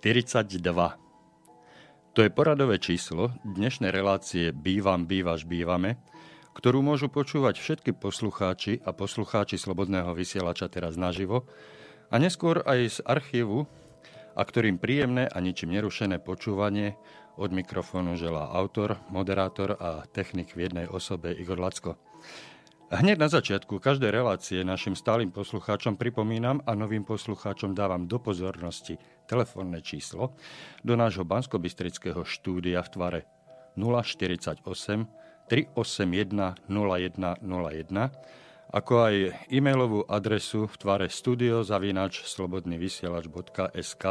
42. To je poradové číslo dnešnej relácie Bývam, bývaš, bývame, ktorú môžu počúvať všetky poslucháči a poslucháči Slobodného vysielača teraz naživo a neskôr aj z archívu, a ktorým príjemné a ničím nerušené počúvanie od mikrofónu želá autor, moderátor a technik v jednej osobe Igor Lacko. Hneď na začiatku každej relácie našim stálym poslucháčom pripomínam a novým poslucháčom dávam do pozornosti telefónne číslo do nášho banskobistrického štúdia v tvare 048 381 0101 ako aj e-mailovú adresu v tvare studiozavinač.slobodnyvysielač.sk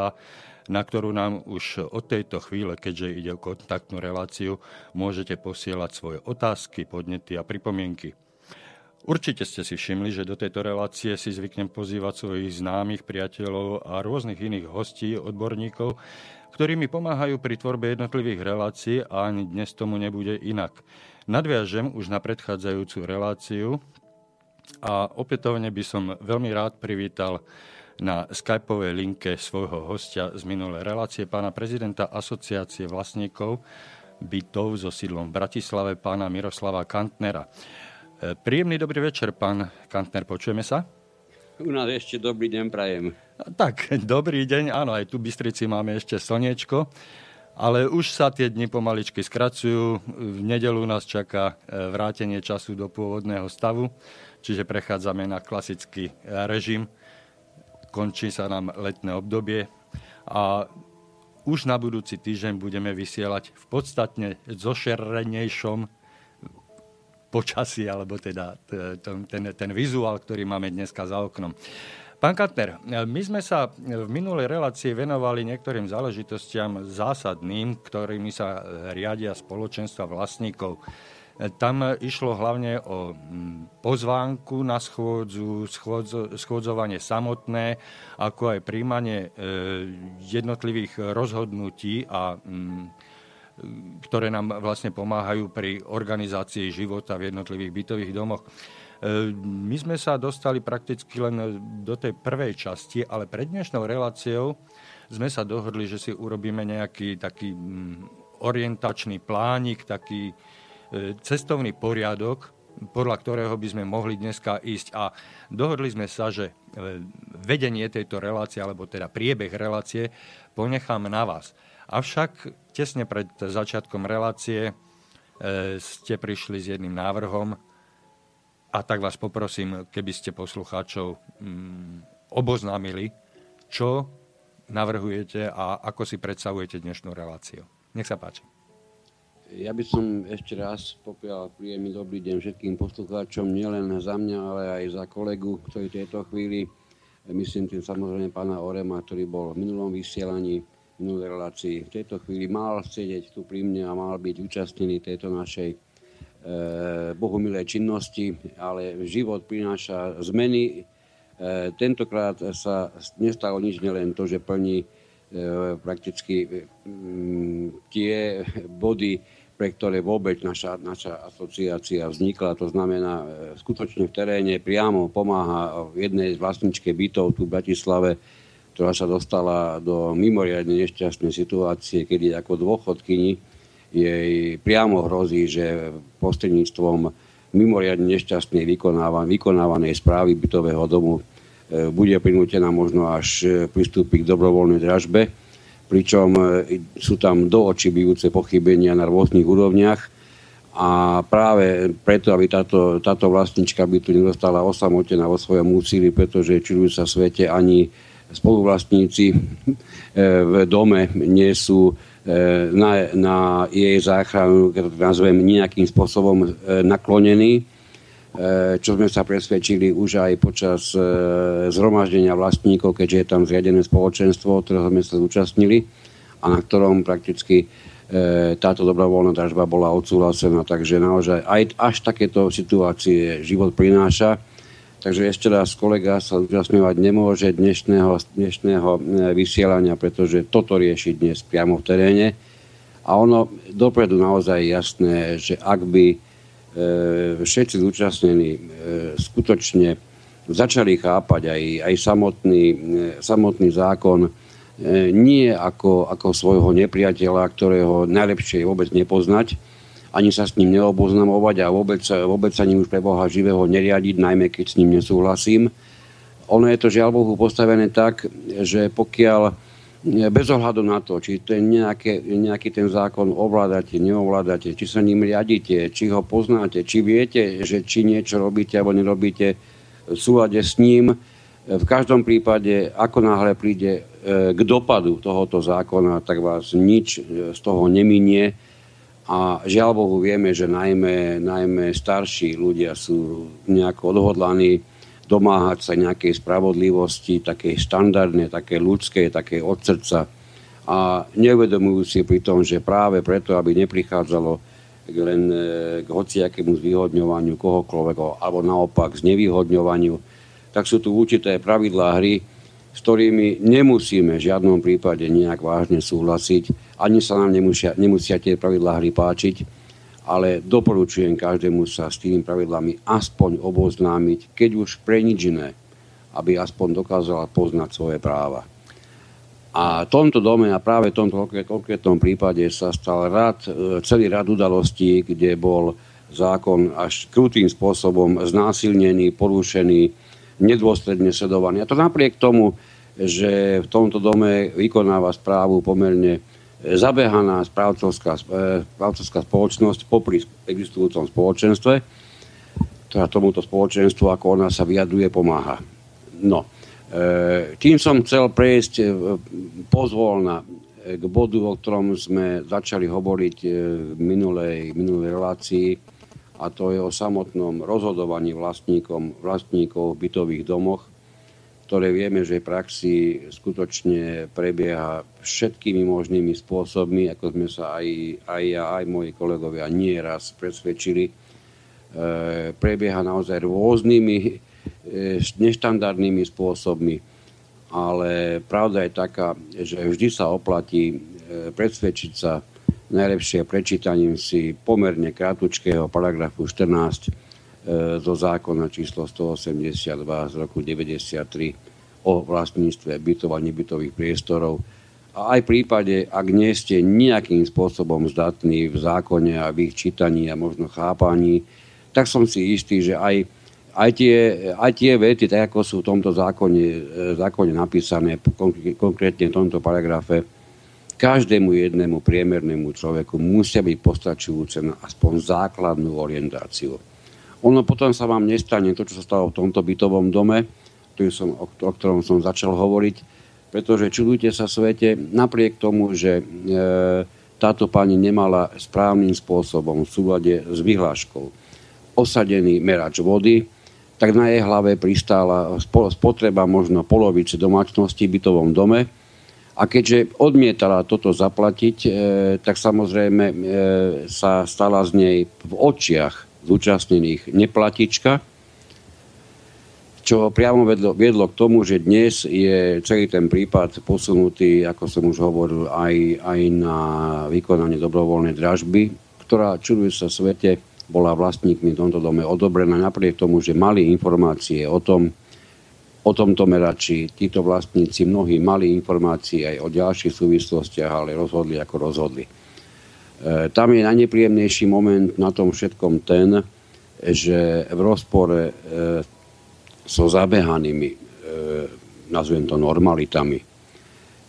na ktorú nám už od tejto chvíle, keďže ide o kontaktnú reláciu, môžete posielať svoje otázky, podnety a pripomienky. Určite ste si všimli, že do tejto relácie si zvyknem pozývať svojich známych, priateľov a rôznych iných hostí, odborníkov, ktorí mi pomáhajú pri tvorbe jednotlivých relácií a ani dnes tomu nebude inak. Nadviažem už na predchádzajúcu reláciu a opätovne by som veľmi rád privítal na skypovej linke svojho hostia z minulej relácie pána prezidenta Asociácie vlastníkov bytov so sídlom v Bratislave, pána Miroslava Kantnera. Príjemný dobrý večer, pán Kantner, počujeme sa? U nás ešte dobrý deň prajem. Tak, dobrý deň, áno, aj tu v Bystrici máme ešte slniečko, ale už sa tie dni pomaličky skracujú. V nedelu nás čaká e, vrátenie času do pôvodného stavu, čiže prechádzame na klasický režim. Končí sa nám letné obdobie a už na budúci týždeň budeme vysielať v podstatne zošerenejšom počasí, alebo teda ten, ten vizuál, ktorý máme dneska za oknom. Pán Katner, my sme sa v minulej relácii venovali niektorým záležitostiam zásadným, ktorými sa riadia spoločenstva vlastníkov. Tam išlo hlavne o pozvánku na schôdzu, schôdzovanie samotné, ako aj príjmanie e, jednotlivých rozhodnutí a ktoré nám vlastne pomáhajú pri organizácii života v jednotlivých bytových domoch. E, my sme sa dostali prakticky len do tej prvej časti, ale pred dnešnou reláciou sme sa dohodli, že si urobíme nejaký taký mm, orientačný plánik, taký e, cestovný poriadok, podľa ktorého by sme mohli dneska ísť. A dohodli sme sa, že e, vedenie tejto relácie, alebo teda priebeh relácie, ponechám na vás. Avšak tesne pred začiatkom relácie e, ste prišli s jedným návrhom a tak vás poprosím, keby ste poslucháčov mm, oboznámili, čo navrhujete a ako si predstavujete dnešnú reláciu. Nech sa páči. Ja by som ešte raz popial príjemný dobrý deň všetkým poslucháčom, nielen za mňa, ale aj za kolegu, ktorý v tejto chvíli, myslím tým samozrejme pána Orema, ktorý bol v minulom vysielaní, minulej relácii. V tejto chvíli mal sedieť tu pri mne a mal byť účastnený tejto našej e, bohumilej činnosti, ale život prináša zmeny. E, tentokrát sa nestalo nič, nielen to, že plní e, prakticky m, tie body, pre ktoré vôbec naša, naša asociácia vznikla. To znamená, e, skutočne v teréne priamo pomáha jednej z vlastničke bytov tu v Bratislave ktorá sa dostala do mimoriadne nešťastnej situácie, kedy ako dôchodkyni jej priamo hrozí, že prostredníctvom mimoriadne nešťastnej vykonávanej správy bytového domu e, bude prinútená možno až e, pristúpiť k dobrovoľnej dražbe, pričom e, sú tam do očí bijúce pochybenia na rôznych úrovniach a práve preto, aby táto, táto vlastnička bytu nedostala osamotená vo svojom úsilí, pretože čudujú sa svete ani spoluvlastníci e, v dome nie sú e, na, na jej záchranu, keď to nazvem, nejakým spôsobom e, naklonení, čo sme sa presvedčili už aj počas zhromaždenia vlastníkov, keďže je tam zriadené spoločenstvo, ktorého sme sa zúčastnili a na ktorom prakticky táto dobrovoľná dražba bola odsúhlasená. Takže naozaj aj až takéto situácie život prináša Takže ešte raz kolega sa zúčastňovať nemôže dnešného, dnešného e, vysielania, pretože toto rieši dnes priamo v teréne. A ono dopredu naozaj jasné, že ak by e, všetci zúčastnení e, skutočne začali chápať aj, aj samotný, e, samotný zákon, e, nie ako, ako svojho nepriateľa, ktorého najlepšie je vôbec nepoznať, ani sa s ním neoboznamovať a vôbec, vôbec ním už pre Boha živého neriadiť, najmä keď s ním nesúhlasím. Ono je to žiaľ Bohu postavené tak, že pokiaľ bez ohľadu na to, či ten nejaké, nejaký ten zákon ovládate, neovládate, či sa ním riadite, či ho poznáte, či viete, že či niečo robíte alebo nerobíte v súlade s ním, v každom prípade, ako náhle príde e, k dopadu tohoto zákona, tak vás nič e, z toho neminie. A žiaľ Bohu vieme, že najmä, najmä starší ľudia sú nejako odhodlaní domáhať sa nejakej spravodlivosti, takej štandardnej, také ľudskej, také od srdca. A neuvedomujú si pri tom, že práve preto, aby neprichádzalo len e, k hociakému zvýhodňovaniu kohokoľvek, alebo naopak znevýhodňovaniu, tak sú tu určité pravidlá hry, s ktorými nemusíme v žiadnom prípade nejak vážne súhlasiť, ani sa nám nemusia, nemusia tie pravidlá hry páčiť, ale doporučujem každému sa s tými pravidlami aspoň oboznámiť, keď už pre nič iné, aby aspoň dokázala poznať svoje práva. A v tomto dome a práve v tomto konkrétnom prípade sa stal rad, e, celý rad udalostí, kde bol zákon až krutým spôsobom znásilnený, porušený, nedôsledne sledovaný. A to napriek tomu, že v tomto dome vykonáva správu pomerne zabehaná správcovská, e, správcovská spoločnosť popri existujúcom spoločenstve, ktorá tomuto spoločenstvu, ako ona sa vyjadruje, pomáha. No, e, tým som chcel prejsť e, pozvolna k bodu, o ktorom sme začali hovoriť v minulej, minulej relácii, a to je o samotnom rozhodovaní vlastníkom, vlastníkov v bytových domoch, ktoré vieme, že v praxi skutočne prebieha všetkými možnými spôsobmi, ako sme sa aj, aj ja, aj moji kolegovia nie raz presvedčili. E, prebieha naozaj rôznymi e, neštandardnými spôsobmi, ale pravda je taká, že vždy sa oplatí e, presvedčiť sa, najlepšie prečítaním si pomerne krátučkého paragrafu 14 e, zo zákona číslo 182 z roku 93 o vlastníctve bytov a nebytových priestorov. A aj v prípade, ak nie ste nejakým spôsobom zdatní v zákone a v ich čítaní a možno chápaní, tak som si istý, že aj, aj, tie, aj tie vety, tak ako sú v tomto zákone, e, zákone napísané, konkrétne v tomto paragrafe, každému jednému priemernému človeku musia byť postačujúce na aspoň základnú orientáciu. Ono potom sa vám nestane to, čo sa stalo v tomto bytovom dome, som, o, o ktorom som začal hovoriť, pretože čudujte sa svete, napriek tomu, že e, táto pani nemala správnym spôsobom v súlade s vyhláškou osadený merač vody, tak na jej hlave pristála spotreba možno polovice domácnosti v bytovom dome, a keďže odmietala toto zaplatiť, e, tak samozrejme e, sa stala z nej v očiach zúčastnených neplatička, čo priamo vedlo, viedlo k tomu, že dnes je celý ten prípad posunutý, ako som už hovoril, aj, aj na vykonanie dobrovoľnej dražby, ktorá, čudujú sa svete, bola vlastníkmi v tomto dome odobrená napriek tomu, že mali informácie o tom, o tomto merači. Títo vlastníci mnohí mali informácie aj o ďalších súvislostiach, ale rozhodli ako rozhodli. E, tam je najnepríjemnejší moment na tom všetkom ten, že v rozpore e, so zabehanými, e, nazviem to normalitami,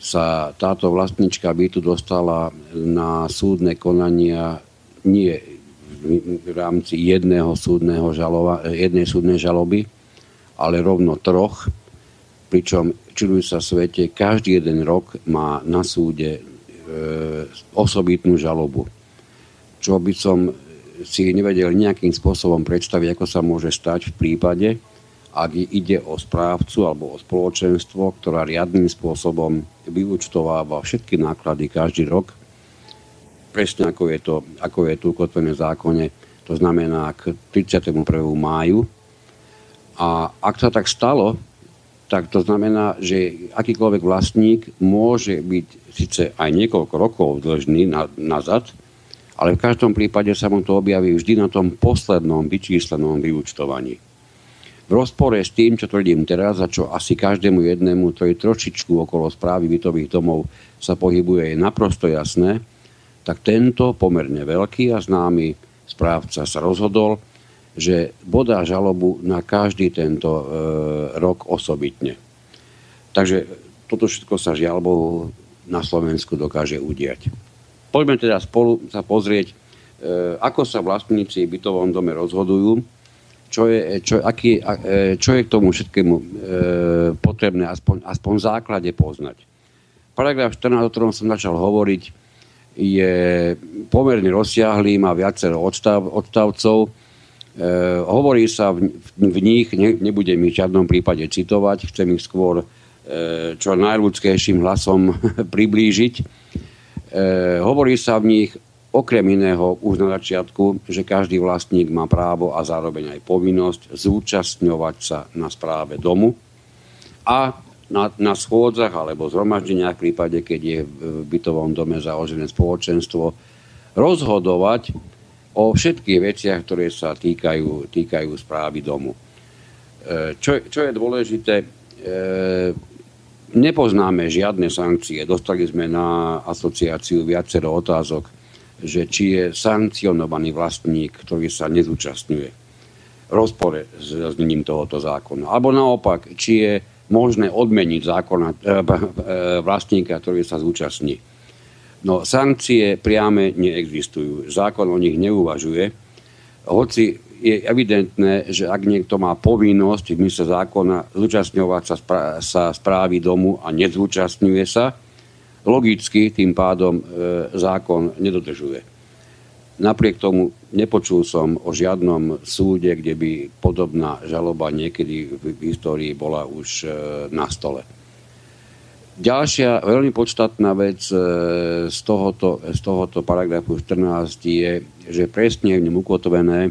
sa táto vlastnička bytu dostala na súdne konania nie v rámci jedného súdneho žalova, jednej súdnej žaloby, ale rovno troch, pričom čudujú sa svete, každý jeden rok má na súde e, osobitnú žalobu. Čo by som si nevedel nejakým spôsobom predstaviť, ako sa môže stať v prípade, ak ide o správcu alebo o spoločenstvo, ktorá riadným spôsobom vyúčtováva všetky náklady každý rok, presne ako je to, ako je tu ukotvené v zákone, to znamená k 31. máju a ak sa tak stalo, tak to znamená, že akýkoľvek vlastník môže byť síce aj niekoľko rokov dlžný na, nazad, ale v každom prípade sa mu to objaví vždy na tom poslednom vyčíslenom vyúčtovaní. v rozpore s tým, čo tvrdím teraz a čo asi každému jednému, ktorý trošičku okolo správy bytových domov sa pohybuje, je naprosto jasné, tak tento pomerne veľký a známy správca sa rozhodol, že bodá žalobu na každý tento e, rok osobitne. Takže toto všetko sa žiaľ Bohu na Slovensku dokáže udiať. Poďme teda spolu sa pozrieť, e, ako sa vlastníci v bytovom dome rozhodujú, čo je, čo, aký, e, čo je k tomu všetkému e, potrebné aspoň, aspoň v základe poznať. Paragraf 14, o ktorom som začal hovoriť, je pomerne rozsiahlý, má viacero odstav, odstavcov. E, hovorí sa v, v nich, ne, nebudem ich v žiadnom prípade citovať, chcem ich skôr e, čo najľudskejším hlasom priblížiť. E, hovorí sa v nich Okrem iného už na začiatku, že každý vlastník má právo a zároveň aj povinnosť zúčastňovať sa na správe domu a na, na schôdzach alebo zhromaždeniach v prípade, keď je v bytovom dome založené spoločenstvo, rozhodovať o všetkých veciach, ktoré sa týkajú, týkajú správy domu. E, čo, čo je dôležité, e, nepoznáme žiadne sankcie. Dostali sme na asociáciu viacero otázok že či je sankcionovaný vlastník, ktorý sa nezúčastňuje v rozpore s znením tohoto zákona. Alebo naopak, či je možné odmeniť zákona, e, vlastníka, ktorý sa zúčastní. No, sankcie priame neexistujú. Zákon o nich neuvažuje. Hoci je evidentné, že ak niekto má povinnosť v mysle zákona zúčastňovať sa, sa správy domu a nezúčastňuje sa, logicky tým pádom e, zákon nedodržuje. Napriek tomu nepočul som o žiadnom súde, kde by podobná žaloba niekedy v histórii bola už e, na stole. Ďalšia veľmi podstatná vec e, z tohoto, z tohoto paragrafu 14 je, že presne je v ňom ukotvené,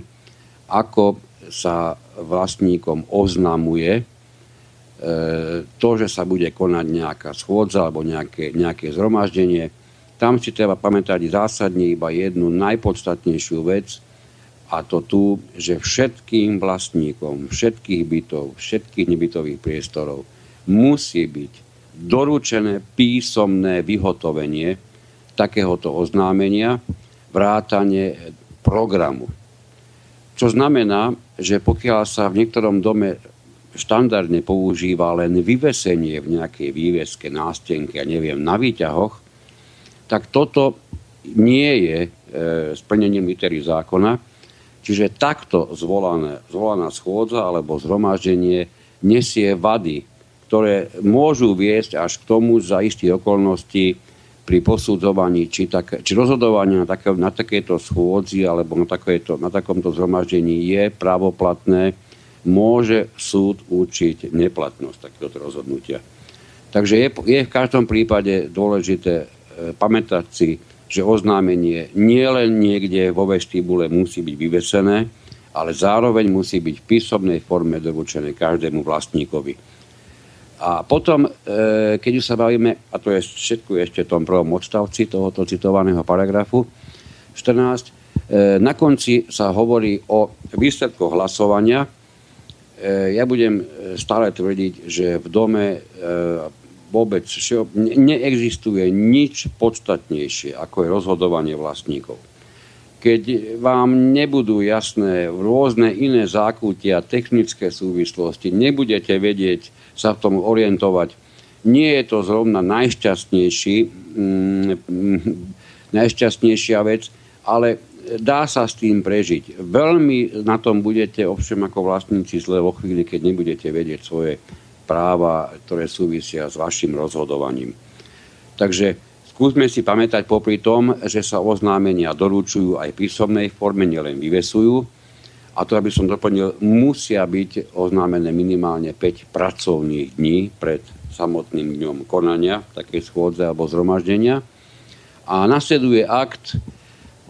ako sa vlastníkom oznamuje E, to, že sa bude konať nejaká schôdza alebo nejaké, nejaké zhromaždenie, tam si treba pamätať zásadne iba jednu najpodstatnejšiu vec a to tu, že všetkým vlastníkom všetkých bytov, všetkých nebytových priestorov musí byť doručené písomné vyhotovenie takéhoto oznámenia, vrátanie programu. Čo znamená, že pokiaľ sa v niektorom dome štandardne používa len vyvesenie v nejakej výveske, nástenke, ja neviem, na výťahoch, tak toto nie je e, splnením litery zákona. Čiže takto zvolané, zvolaná schôdza alebo zhromaždenie nesie vady, ktoré môžu viesť až k tomu za istých okolností pri posudzovaní či, tak, či rozhodovanie na, také, na takéto schôdzi alebo na, takéto, na takomto zhromaždení je právoplatné môže súd určiť neplatnosť takéhoto rozhodnutia. Takže je, je v každom prípade dôležité e, pamätať si, že oznámenie nielen niekde vo vestibule musí byť vyvesené, ale zároveň musí byť v písomnej forme doručené každému vlastníkovi. A potom, e, keď už sa bavíme, a to je všetko ešte v tom prvom odstavci tohoto citovaného paragrafu 14, e, na konci sa hovorí o výsledkoch hlasovania, E, ja budem stále tvrdiť, že v dome vôbec neexistuje nič podstatnejšie, ako je rozhodovanie vlastníkov. Keď vám nebudú jasné rôzne iné zákutia, technické súvislosti, nebudete vedieť sa v tom orientovať, nie je to zrovna najšťastnejší, mm, najšťastnejšia vec, ale dá sa s tým prežiť. Veľmi na tom budete ovšem ako vlastníci zle vo chvíli, keď nebudete vedieť svoje práva, ktoré súvisia s vašim rozhodovaním. Takže skúsme si pamätať popri tom, že sa oznámenia doručujú aj písomnej forme, nielen vyvesujú. A to, aby som doplnil, musia byť oznámené minimálne 5 pracovných dní pred samotným dňom konania takej schôdze alebo zhromaždenia. A nasleduje akt,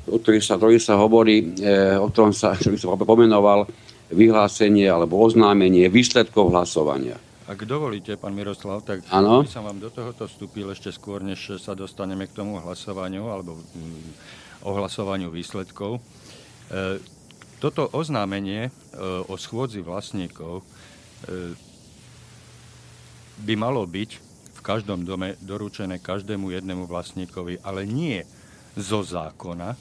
o ktorých sa, ktorý sa hovorí, e, o ktorom sa, ktorý sa pomenoval vyhlásenie alebo oznámenie výsledkov hlasovania. Ak dovolíte, pán Miroslav, tak ano? by som vám do tohoto vstúpil ešte skôr, než sa dostaneme k tomu hlasovaniu alebo mm, ohlasovaniu výsledkov. E, toto oznámenie o schôdzi vlastníkov, by malo byť v každom dome doručené každému jednému vlastníkovi, ale nie zo zákona,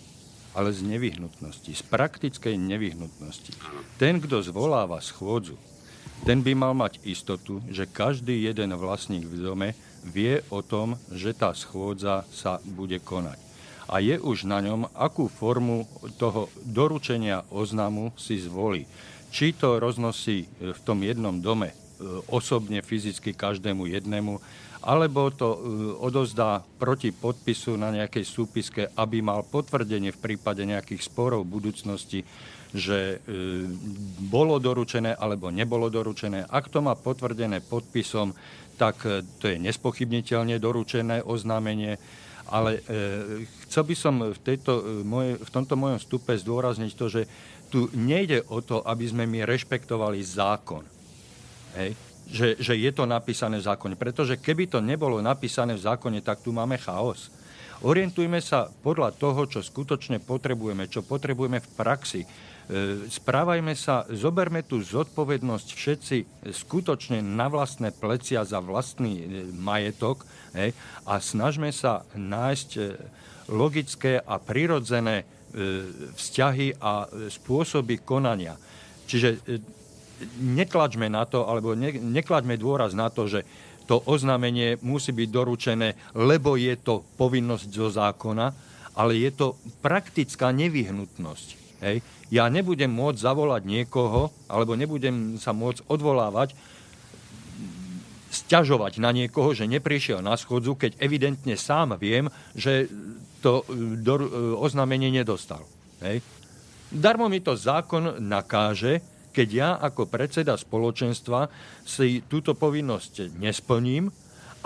ale z nevyhnutnosti, z praktickej nevyhnutnosti. Ten, kto zvoláva schôdzu, ten by mal mať istotu, že každý jeden vlastník v dome vie o tom, že tá schôdza sa bude konať. A je už na ňom, akú formu toho doručenia oznamu si zvolí. Či to roznosí v tom jednom dome e, osobne, fyzicky každému jednému, alebo to e, odozdá proti podpisu na nejakej súpiske, aby mal potvrdenie v prípade nejakých sporov v budúcnosti, že e, bolo doručené alebo nebolo doručené. Ak to má potvrdené podpisom, tak e, to je nespochybniteľne doručené oznámenie. Ale chcel by som v, tejto, moje, v tomto mojom vstupe zdôrazniť to, že tu nejde o to, aby sme my rešpektovali zákon. Hej? že, že je to napísané v zákone. Pretože keby to nebolo napísané v zákone, tak tu máme chaos. Orientujme sa podľa toho, čo skutočne potrebujeme, čo potrebujeme v praxi. E, správajme sa, zoberme tú zodpovednosť všetci skutočne na vlastné plecia za vlastný e, majetok hej, a snažme sa nájsť e, logické a prirodzené vzťahy a spôsoby konania. Čiže netlačme na to, alebo ne, neklaďme dôraz na to, že to oznámenie musí byť doručené, lebo je to povinnosť zo zákona, ale je to praktická nevyhnutnosť. Hej. Ja nebudem môcť zavolať niekoho, alebo nebudem sa môcť odvolávať, sťažovať na niekoho, že neprišiel na schodzu, keď evidentne sám viem, že to do, oznámenie nedostal. Hej. Darmo mi to zákon nakáže, keď ja ako predseda spoločenstva si túto povinnosť nesplním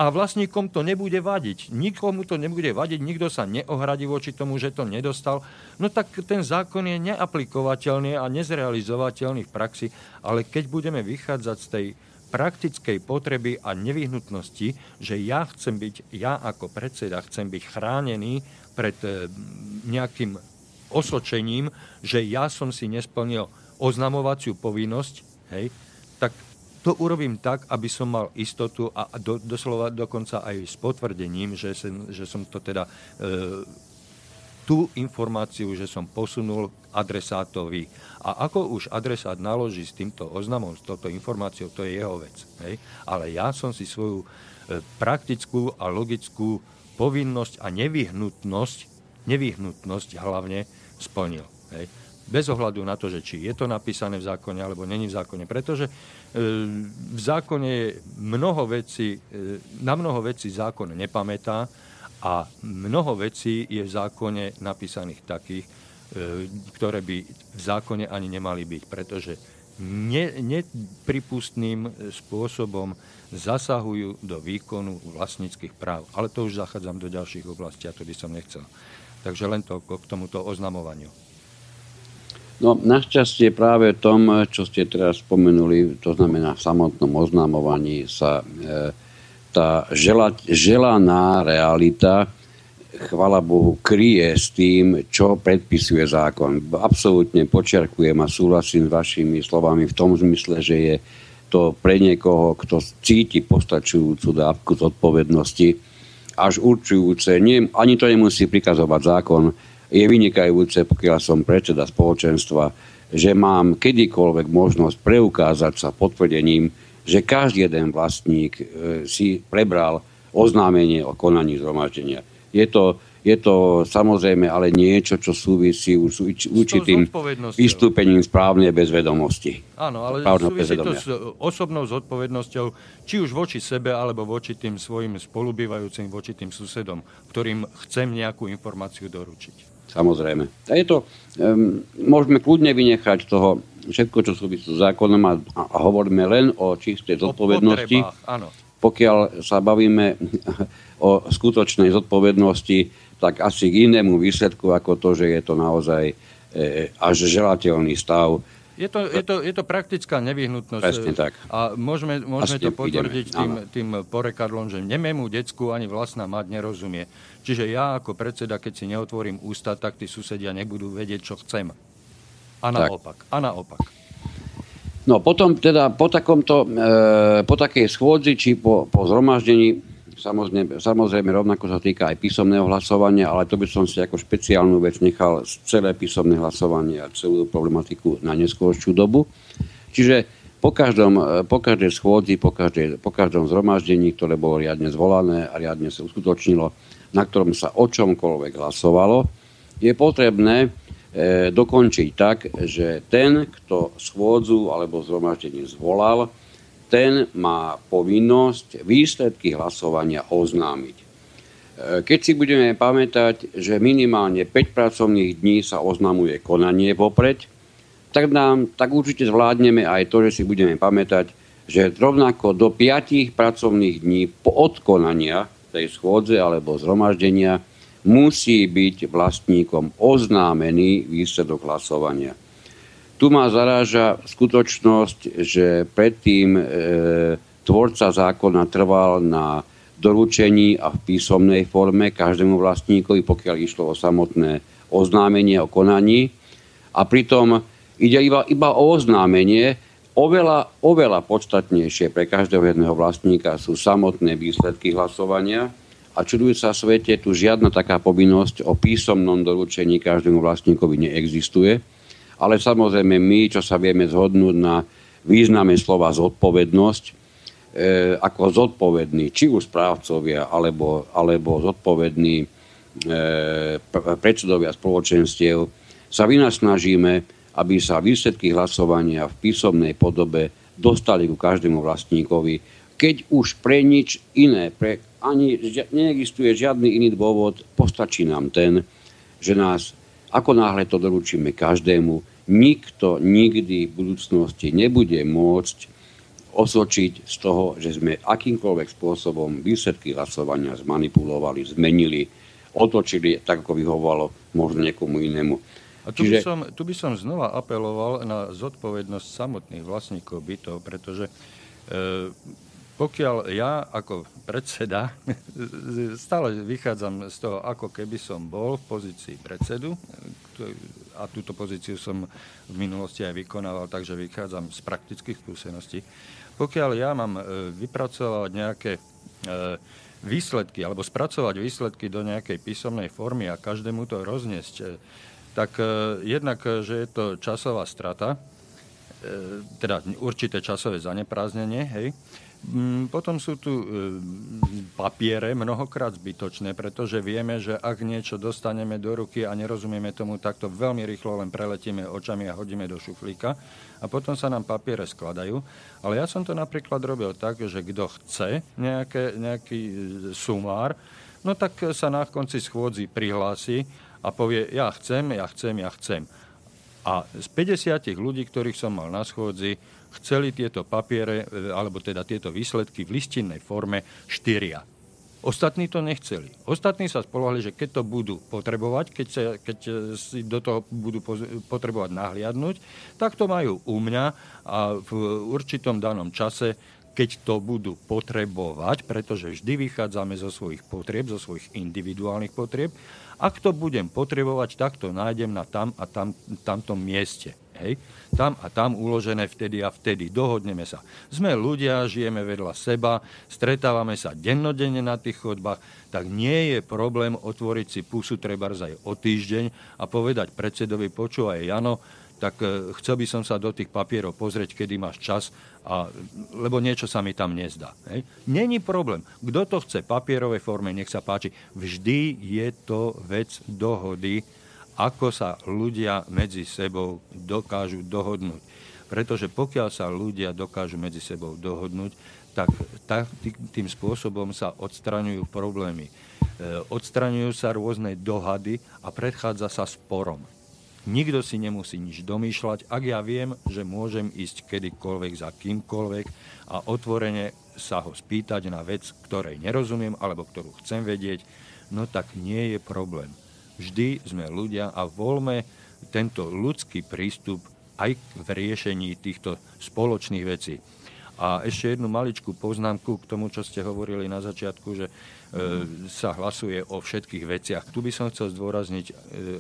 a vlastníkom to nebude vadiť. Nikomu to nebude vadiť, nikto sa neohradí voči tomu, že to nedostal, no tak ten zákon je neaplikovateľný a nezrealizovateľný v praxi, ale keď budeme vychádzať z tej praktickej potreby a nevyhnutnosti, že ja chcem byť, ja ako predseda chcem byť chránený pred eh, nejakým osočením, že ja som si nesplnil oznamovaciu povinnosť, hej, tak to urobím tak, aby som mal istotu a do, doslova dokonca aj s potvrdením, že som, že som to teda e, tú informáciu, že som posunul adresátovi. A ako už adresát naloží s týmto oznamom, s touto informáciou, to je jeho vec. Hej? Ale ja som si svoju e, praktickú a logickú povinnosť a nevyhnutnosť, nevyhnutnosť hlavne splnil. Hej? bez ohľadu na to, že či je to napísané v zákone alebo není v zákone. Pretože e, v zákone je mnoho vecí, e, na mnoho vecí zákon nepamätá a mnoho vecí je v zákone napísaných takých, e, ktoré by v zákone ani nemali byť, pretože ne, nepripustným spôsobom zasahujú do výkonu vlastníckých práv. Ale to už zachádzam do ďalších oblastí a to by som nechcel. Takže len to k tomuto oznamovaniu. No, našťastie práve v tom, čo ste teraz spomenuli, to znamená v samotnom oznamovaní sa e, tá žela, želaná realita, chvala Bohu, kryje s tým, čo predpisuje zákon. Absolútne počiarkujem a súhlasím s vašimi slovami v tom zmysle, že je to pre niekoho, kto cíti postačujúcu dávku zodpovednosti, až určujúce. Nie, ani to nemusí prikazovať zákon, je vynikajúce, pokiaľ som predseda spoločenstva, že mám kedykoľvek možnosť preukázať sa potvrdením, že každý jeden vlastník e, si prebral oznámenie o konaní zhromaždenia. Je to, je to samozrejme ale niečo, čo súvisí s určitým vystúpením správnej bezvedomosti. Áno, ale súvisí to s osobnou zodpovednosťou, či už voči sebe, alebo voči tým svojim spolubývajúcim, voči tým susedom, ktorým chcem nejakú informáciu doručiť. Samozrejme. A je to, um, môžeme kľudne vynechať toho všetko, čo súvisí s zákonom a, a hovoríme len o čistej zodpovednosti. O. Pokiaľ sa bavíme o skutočnej zodpovednosti, tak asi k inému výsledku ako to, že je to naozaj e, až želateľný stav, je to, je, to, je to praktická nevyhnutnosť. Presne tak. A môžeme, môžeme to potvrdiť tým, tým porekadlom, že nemému decku ani vlastná mať nerozumie. Čiže ja ako predseda, keď si neotvorím ústa, tak tí susedia nebudú vedieť, čo chcem. A naopak. A naopak. No potom teda po, takomto, e, po takej schôdzi či po, po zhromaždení, samozrejme, samozrejme rovnako sa týka aj písomného hlasovania, ale to by som si ako špeciálnu vec nechal celé písomné hlasovanie a celú problematiku na neskôršiu dobu. Čiže po, každom, e, po každej schôdzi, po, každej, po každom zhromaždení, ktoré bolo riadne zvolané a riadne sa uskutočnilo, na ktorom sa o čomkoľvek hlasovalo, je potrebné E, dokončiť tak, že ten, kto schôdzu alebo zhromaždenie zvolal, ten má povinnosť výsledky hlasovania oznámiť. E, keď si budeme pamätať, že minimálne 5 pracovných dní sa oznamuje konanie vopred, tak, nám, tak určite zvládneme aj to, že si budeme pamätať, že rovnako do 5 pracovných dní po odkonania tej schôdze alebo zhromaždenia musí byť vlastníkom oznámený výsledok hlasovania. Tu ma zaráža skutočnosť, že predtým e, tvorca zákona trval na doručení a v písomnej forme každému vlastníkovi, pokiaľ išlo o samotné oznámenie o konaní. A pritom ide iba, iba o oznámenie, oveľa, oveľa podstatnejšie pre každého jedného vlastníka sú samotné výsledky hlasovania, a čudujú sa svete, tu žiadna taká povinnosť o písomnom doručení každému vlastníkovi neexistuje. Ale samozrejme my, čo sa vieme zhodnúť na význame slova zodpovednosť, e, ako zodpovední, či už správcovia, alebo, alebo zodpovední e, predsedovia spoločenstiev, sa vynasnažíme, aby sa výsledky hlasovania v písomnej podobe dostali ku každému vlastníkovi, keď už pre nič iné, pre ani neexistuje žiadny iný dôvod, postačí nám ten, že nás, ako náhle to doručíme každému, nikto nikdy v budúcnosti nebude môcť osočiť z toho, že sme akýmkoľvek spôsobom výsledky hlasovania zmanipulovali, zmenili, otočili, tak ako vyhovovalo možno niekomu inému. A tu, Čiže... by som, tu by som znova apeloval na zodpovednosť samotných vlastníkov bytov, pretože e, pokiaľ ja ako predseda stále vychádzam z toho, ako keby som bol v pozícii predsedu, a túto pozíciu som v minulosti aj vykonával, takže vychádzam z praktických skúseností. Pokiaľ ja mám e, vypracovať nejaké e, výsledky alebo spracovať výsledky do nejakej písomnej formy a každému to rozniesť, e, tak jednak, že je to časová strata, teda určité časové zanepráznenie, hej, Mm, potom sú tu e, papiere mnohokrát zbytočné, pretože vieme, že ak niečo dostaneme do ruky a nerozumieme tomu, tak to veľmi rýchlo len preletíme očami a hodíme do šuflíka a potom sa nám papiere skladajú. Ale ja som to napríklad robil tak, že kto chce nejaké, nejaký e, sumár, no tak sa na konci schôdzi prihlási a povie, ja chcem, ja chcem, ja chcem. A z 50 ľudí, ktorých som mal na schôdzi, chceli tieto papiere, e, alebo teda tieto výsledky v listinnej forme štyria. Ostatní to nechceli. Ostatní sa spolohli, že keď to budú potrebovať, keď, sa, keď si do toho budú potrebovať nahliadnúť, tak to majú u mňa a v určitom danom čase, keď to budú potrebovať, pretože vždy vychádzame zo svojich potrieb, zo svojich individuálnych potrieb, ak to budem potrebovať, tak to nájdem na tam a tam, tamtom mieste. Hej? Tam a tam uložené vtedy a vtedy. Dohodneme sa. Sme ľudia, žijeme vedľa seba, stretávame sa dennodenne na tých chodbách, tak nie je problém otvoriť si pusu treba aj o týždeň a povedať predsedovi, počúvaj Jano, tak e, chcel by som sa do tých papierov pozrieť, kedy máš čas, a, lebo niečo sa mi tam nezdá. Hej. Není problém. Kto to chce papierovej forme, nech sa páči. Vždy je to vec dohody, ako sa ľudia medzi sebou dokážu dohodnúť. Pretože pokiaľ sa ľudia dokážu medzi sebou dohodnúť, tak, tak tým spôsobom sa odstraňujú problémy. E, odstraňujú sa rôzne dohady a predchádza sa sporom. Nikto si nemusí nič domýšľať, ak ja viem, že môžem ísť kedykoľvek za kýmkoľvek a otvorene sa ho spýtať na vec, ktorej nerozumiem alebo ktorú chcem vedieť, no tak nie je problém. Vždy sme ľudia a voľme tento ľudský prístup aj v riešení týchto spoločných vecí. A ešte jednu maličkú poznámku k tomu, čo ste hovorili na začiatku, že E, sa hlasuje o všetkých veciach. Tu by som chcel zdôrazniť e,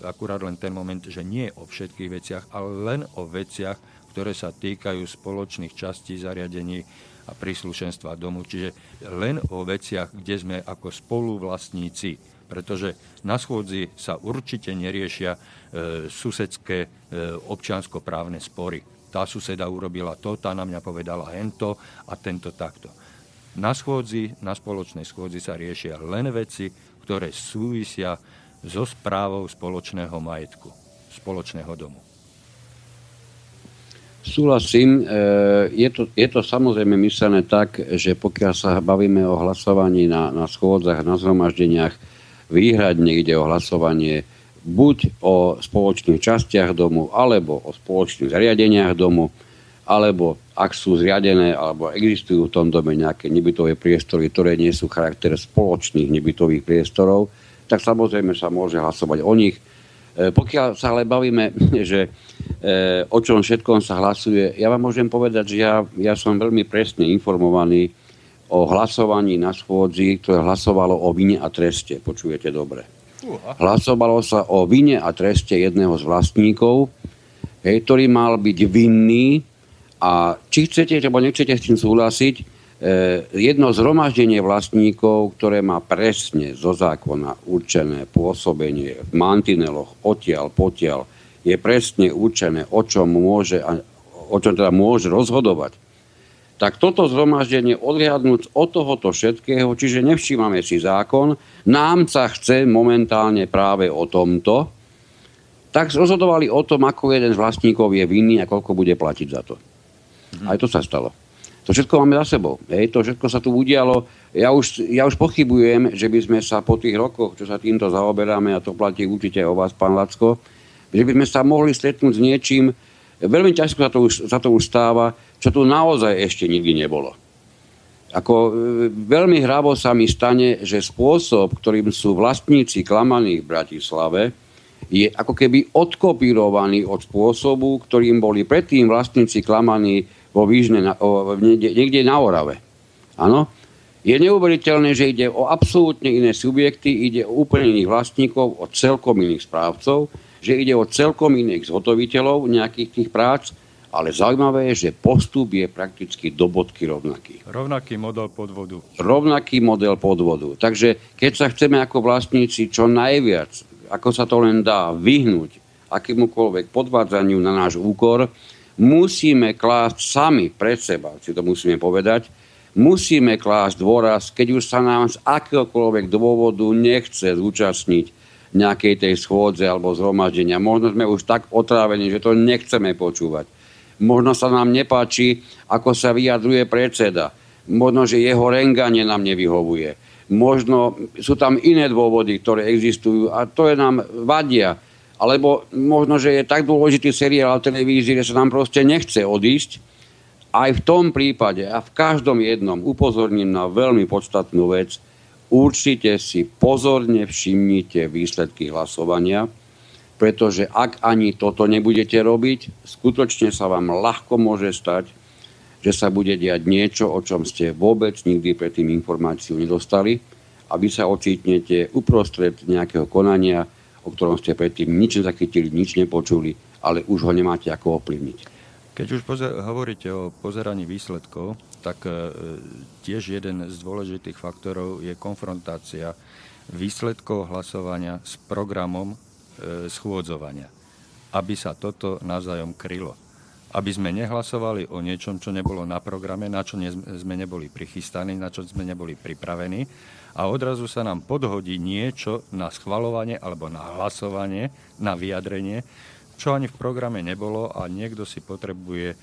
akurát len ten moment, že nie o všetkých veciach, ale len o veciach, ktoré sa týkajú spoločných častí zariadení a príslušenstva domu. Čiže len o veciach, kde sme ako spoluvlastníci, pretože na schôdzi sa určite neriešia e, susedské e, občianskoprávne spory. Tá suseda urobila to, tá na mňa povedala hento a tento takto. Na schôdzi, na spoločnej schôdzi sa riešia len veci, ktoré súvisia so správou spoločného majetku, spoločného domu. Súhlasím. E, je to, je to samozrejme myslené tak, že pokiaľ sa bavíme o hlasovaní na, na schôdzach, na zhromaždeniach, výhradne ide o hlasovanie buď o spoločných častiach domu, alebo o spoločných zariadeniach domu, alebo ak sú zriadené alebo existujú v tom dome nejaké nebytové priestory, ktoré nie sú charakter spoločných nebytových priestorov, tak samozrejme sa môže hlasovať o nich E, pokiaľ sa ale bavíme, že e, o čom všetkom sa hlasuje, ja vám môžem povedať, že ja, ja som veľmi presne informovaný o hlasovaní na schôdzi, ktoré hlasovalo o vine a treste. Počujete dobre. Hlasovalo sa o vine a treste jedného z vlastníkov, hej, ktorý mal byť vinný. A či chcete, alebo nechcete s tým súhlasiť, E, jedno zhromaždenie vlastníkov, ktoré má presne zo zákona určené pôsobenie v mantineloch odtiaľ potiaľ, je presne určené, o čom môže, o čom teda môže rozhodovať, tak toto zhromaždenie odhľadnúť od tohoto všetkého, čiže nevšímame si zákon, nám sa chce momentálne práve o tomto, tak rozhodovali o tom, ako jeden z vlastníkov je vinný a koľko bude platiť za to. Mhm. Aj to sa stalo. To všetko máme za sebou. Hej, to všetko sa tu udialo. Ja už, ja už pochybujem, že by sme sa po tých rokoch, čo sa týmto zaoberáme, a to platí určite o vás, pán Lacko, že by sme sa mohli stretnúť s niečím, veľmi ťažko sa to už, sa to už stáva, čo tu naozaj ešte nikdy nebolo. Ako e, veľmi hravo sa mi stane, že spôsob, ktorým sú vlastníci klamaní v Bratislave, je ako keby odkopírovaný od spôsobu, ktorým boli predtým vlastníci klamaní vo Výžne, niekde na Orave. Áno? Je neuveriteľné, že ide o absolútne iné subjekty, ide o úplne iných vlastníkov, o celkom iných správcov, že ide o celkom iných zhotoviteľov nejakých tých prác, ale zaujímavé je, že postup je prakticky do bodky rovnaký. Rovnaký model podvodu. Rovnaký model podvodu. Takže keď sa chceme ako vlastníci čo najviac, ako sa to len dá, vyhnúť akémukoľvek podvádzaniu na náš úkor, musíme klásť sami pred seba, si to musíme povedať, musíme klásť dôraz, keď už sa nám z akéhokoľvek dôvodu nechce zúčastniť nejakej tej schôdze alebo zhromaždenia. Možno sme už tak otrávení, že to nechceme počúvať. Možno sa nám nepáči, ako sa vyjadruje predseda. Možno, že jeho renganie nám nevyhovuje. Možno sú tam iné dôvody, ktoré existujú a to je nám vadia alebo možno, že je tak dôležitý seriál televízii, že sa nám proste nechce odísť. Aj v tom prípade a v každom jednom upozorním na veľmi podstatnú vec. Určite si pozorne všimnite výsledky hlasovania, pretože ak ani toto nebudete robiť, skutočne sa vám ľahko môže stať, že sa bude diať niečo, o čom ste vôbec nikdy predtým informáciu nedostali a vy sa ocitnete uprostred nejakého konania, o ktorom ste predtým nič nezachytili, nič nepočuli, ale už ho nemáte ako ovplyvniť. Keď už pozer- hovoríte o pozeraní výsledkov, tak e, tiež jeden z dôležitých faktorov je konfrontácia výsledkov hlasovania s programom schôdzovania. Aby sa toto navzájom krylo. Aby sme nehlasovali o niečom, čo nebolo na programe, na čo sme neboli prichystaní, na čo sme neboli pripravení, a odrazu sa nám podhodí niečo na schvalovanie alebo na hlasovanie, na vyjadrenie, čo ani v programe nebolo a niekto si potrebuje e,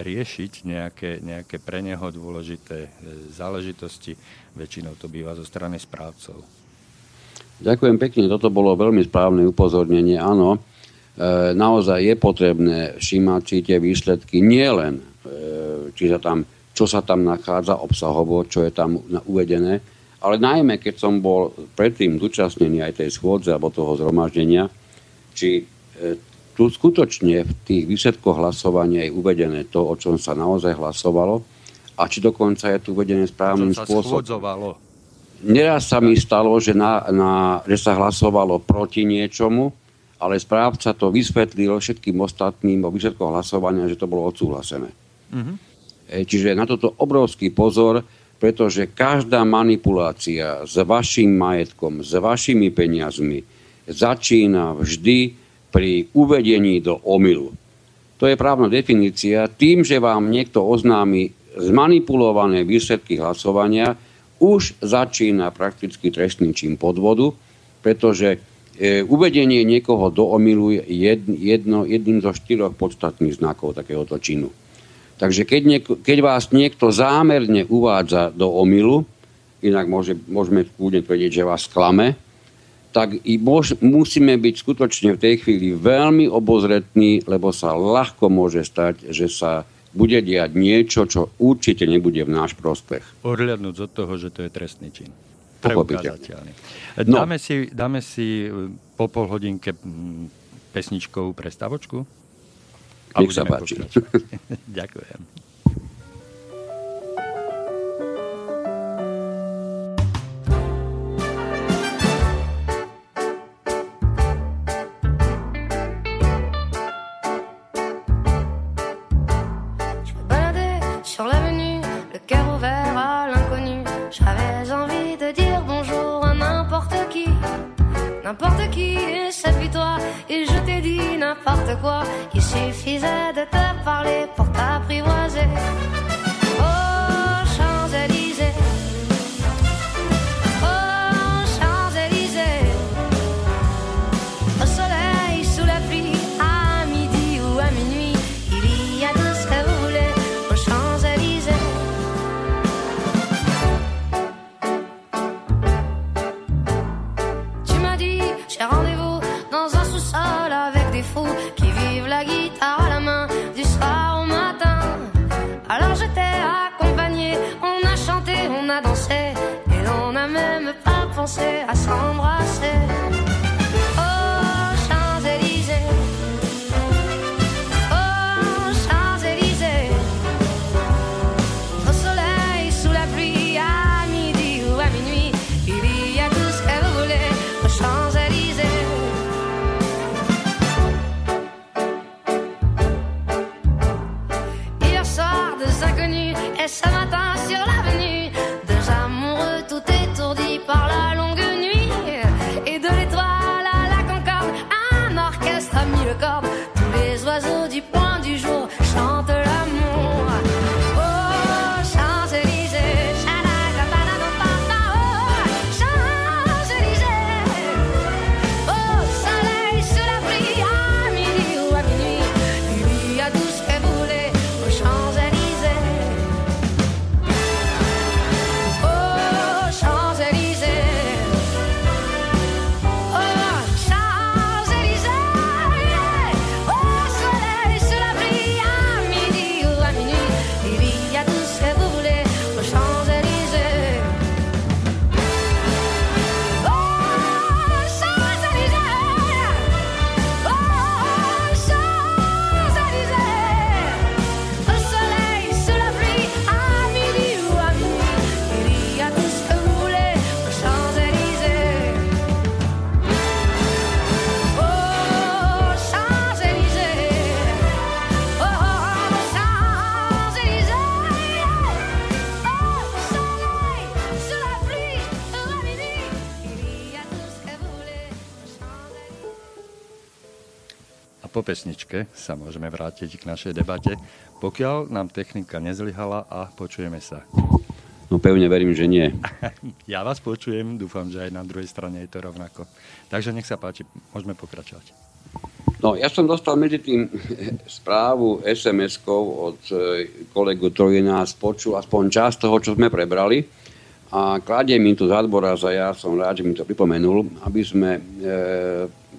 riešiť nejaké, nejaké pre neho dôležité e, záležitosti. Väčšinou to býva zo strany správcov. Ďakujem pekne, toto bolo veľmi správne upozornenie. Áno, e, naozaj je potrebné všímať si tie výsledky nielen, či sa tam, čo sa tam nachádza obsahovo, čo je tam uvedené, ale najmä, keď som bol predtým zúčastnený aj tej schôdze alebo toho zhromaždenia, či e, tu skutočne v tých výsledkoch hlasovania je uvedené to, o čom sa naozaj hlasovalo a či dokonca je tu uvedené správnym spôsobom. Neraz sa mi stalo, že, na, na, že sa hlasovalo proti niečomu ale správca to vysvetlil všetkým ostatným o výsledkoch hlasovania, že to bolo odsúhlasené. Mm-hmm. Čiže na toto obrovský pozor, pretože každá manipulácia s vašim majetkom, s vašimi peniazmi začína vždy pri uvedení do omylu. To je právna definícia. Tým, že vám niekto oznámi zmanipulované výsledky hlasovania, už začína prakticky trestný čin podvodu, pretože e, uvedenie niekoho do omylu je jedno, jedným zo štyroch podstatných znakov takéhoto činu. Takže keď, niek- keď vás niekto zámerne uvádza do omylu, inak môže, môžeme kľudne tvrdiť, že vás klame, tak i mož, musíme byť skutočne v tej chvíli veľmi obozretní, lebo sa ľahko môže stať, že sa bude diať niečo, čo určite nebude v náš prospech. Odhľadnúť od toho, že to je trestný čin. Preukázateľný. No. Dáme, si, dáme si e, po pol hodinke pesničkovú prestavočku? Nech sa páči. Ďakujem. N'importe quoi. Il suffisait de te parler pour t'apprivoiser. Pesničke sa môžeme vrátiť k našej debate, pokiaľ nám technika nezlyhala a počujeme sa. No pevne verím, že nie. ja vás počujem, dúfam, že aj na druhej strane je to rovnako. Takže nech sa páči, môžeme pokračovať. No, ja som dostal medzi tým správu SMS-kov od e, kolegu, ktorý nás počul aspoň časť toho, čo sme prebrali. A kladie mi tu zadboraz a ja som rád, že mi to pripomenul, aby sme e,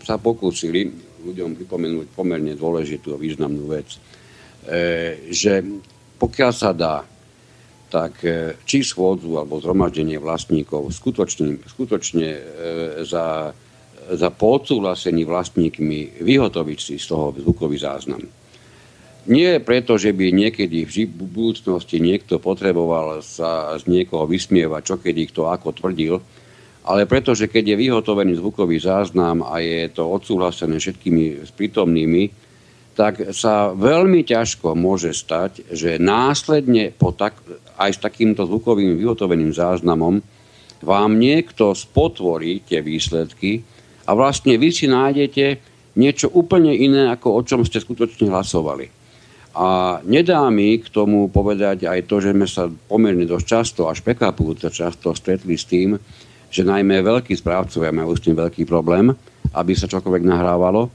sa pokúsili ľuďom pripomenúť pomerne dôležitú a významnú vec, e, že pokiaľ sa dá, tak e, či schôdzu alebo zhromaždenie vlastníkov skutočne, skutočne e, za, za podsúhlasení vlastníkmi vyhotoviť si z toho zvukový záznam. Nie preto, že by niekedy v budúcnosti niekto potreboval sa z niekoho vysmievať, čo kedy kto ako tvrdil, ale pretože keď je vyhotovený zvukový záznam a je to odsúhlasené všetkými prítomnými, tak sa veľmi ťažko môže stať, že následne po tak, aj s takýmto zvukovým vyhotoveným záznamom vám niekto spotvorí tie výsledky a vlastne vy si nájdete niečo úplne iné, ako o čom ste skutočne hlasovali. A nedá mi k tomu povedať aj to, že sme sa pomerne dosť často, až prekvapujúco často stretli s tým, že najmä veľkí správcovia majú s tým veľký problém, aby sa čokoľvek nahrávalo.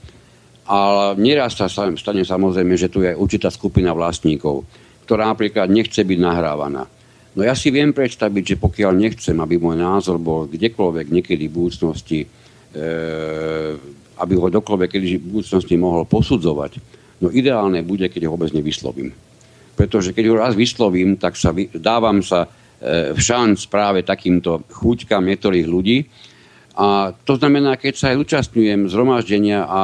Ale nieraz sa stane samozrejme, že tu je určitá skupina vlastníkov, ktorá napríklad nechce byť nahrávaná. No ja si viem predstaviť, že pokiaľ nechcem, aby môj názor bol kdekoľvek niekedy v budúcnosti, e, aby ho dokoľvek kedy v budúcnosti mohol posudzovať, no ideálne bude, keď ho vôbec nevyslovím. Pretože keď ho raz vyslovím, tak sa vy, dávam sa šanc práve takýmto chuťkám niektorých ľudí. A to znamená, keď sa aj účastňujem zhromaždenia a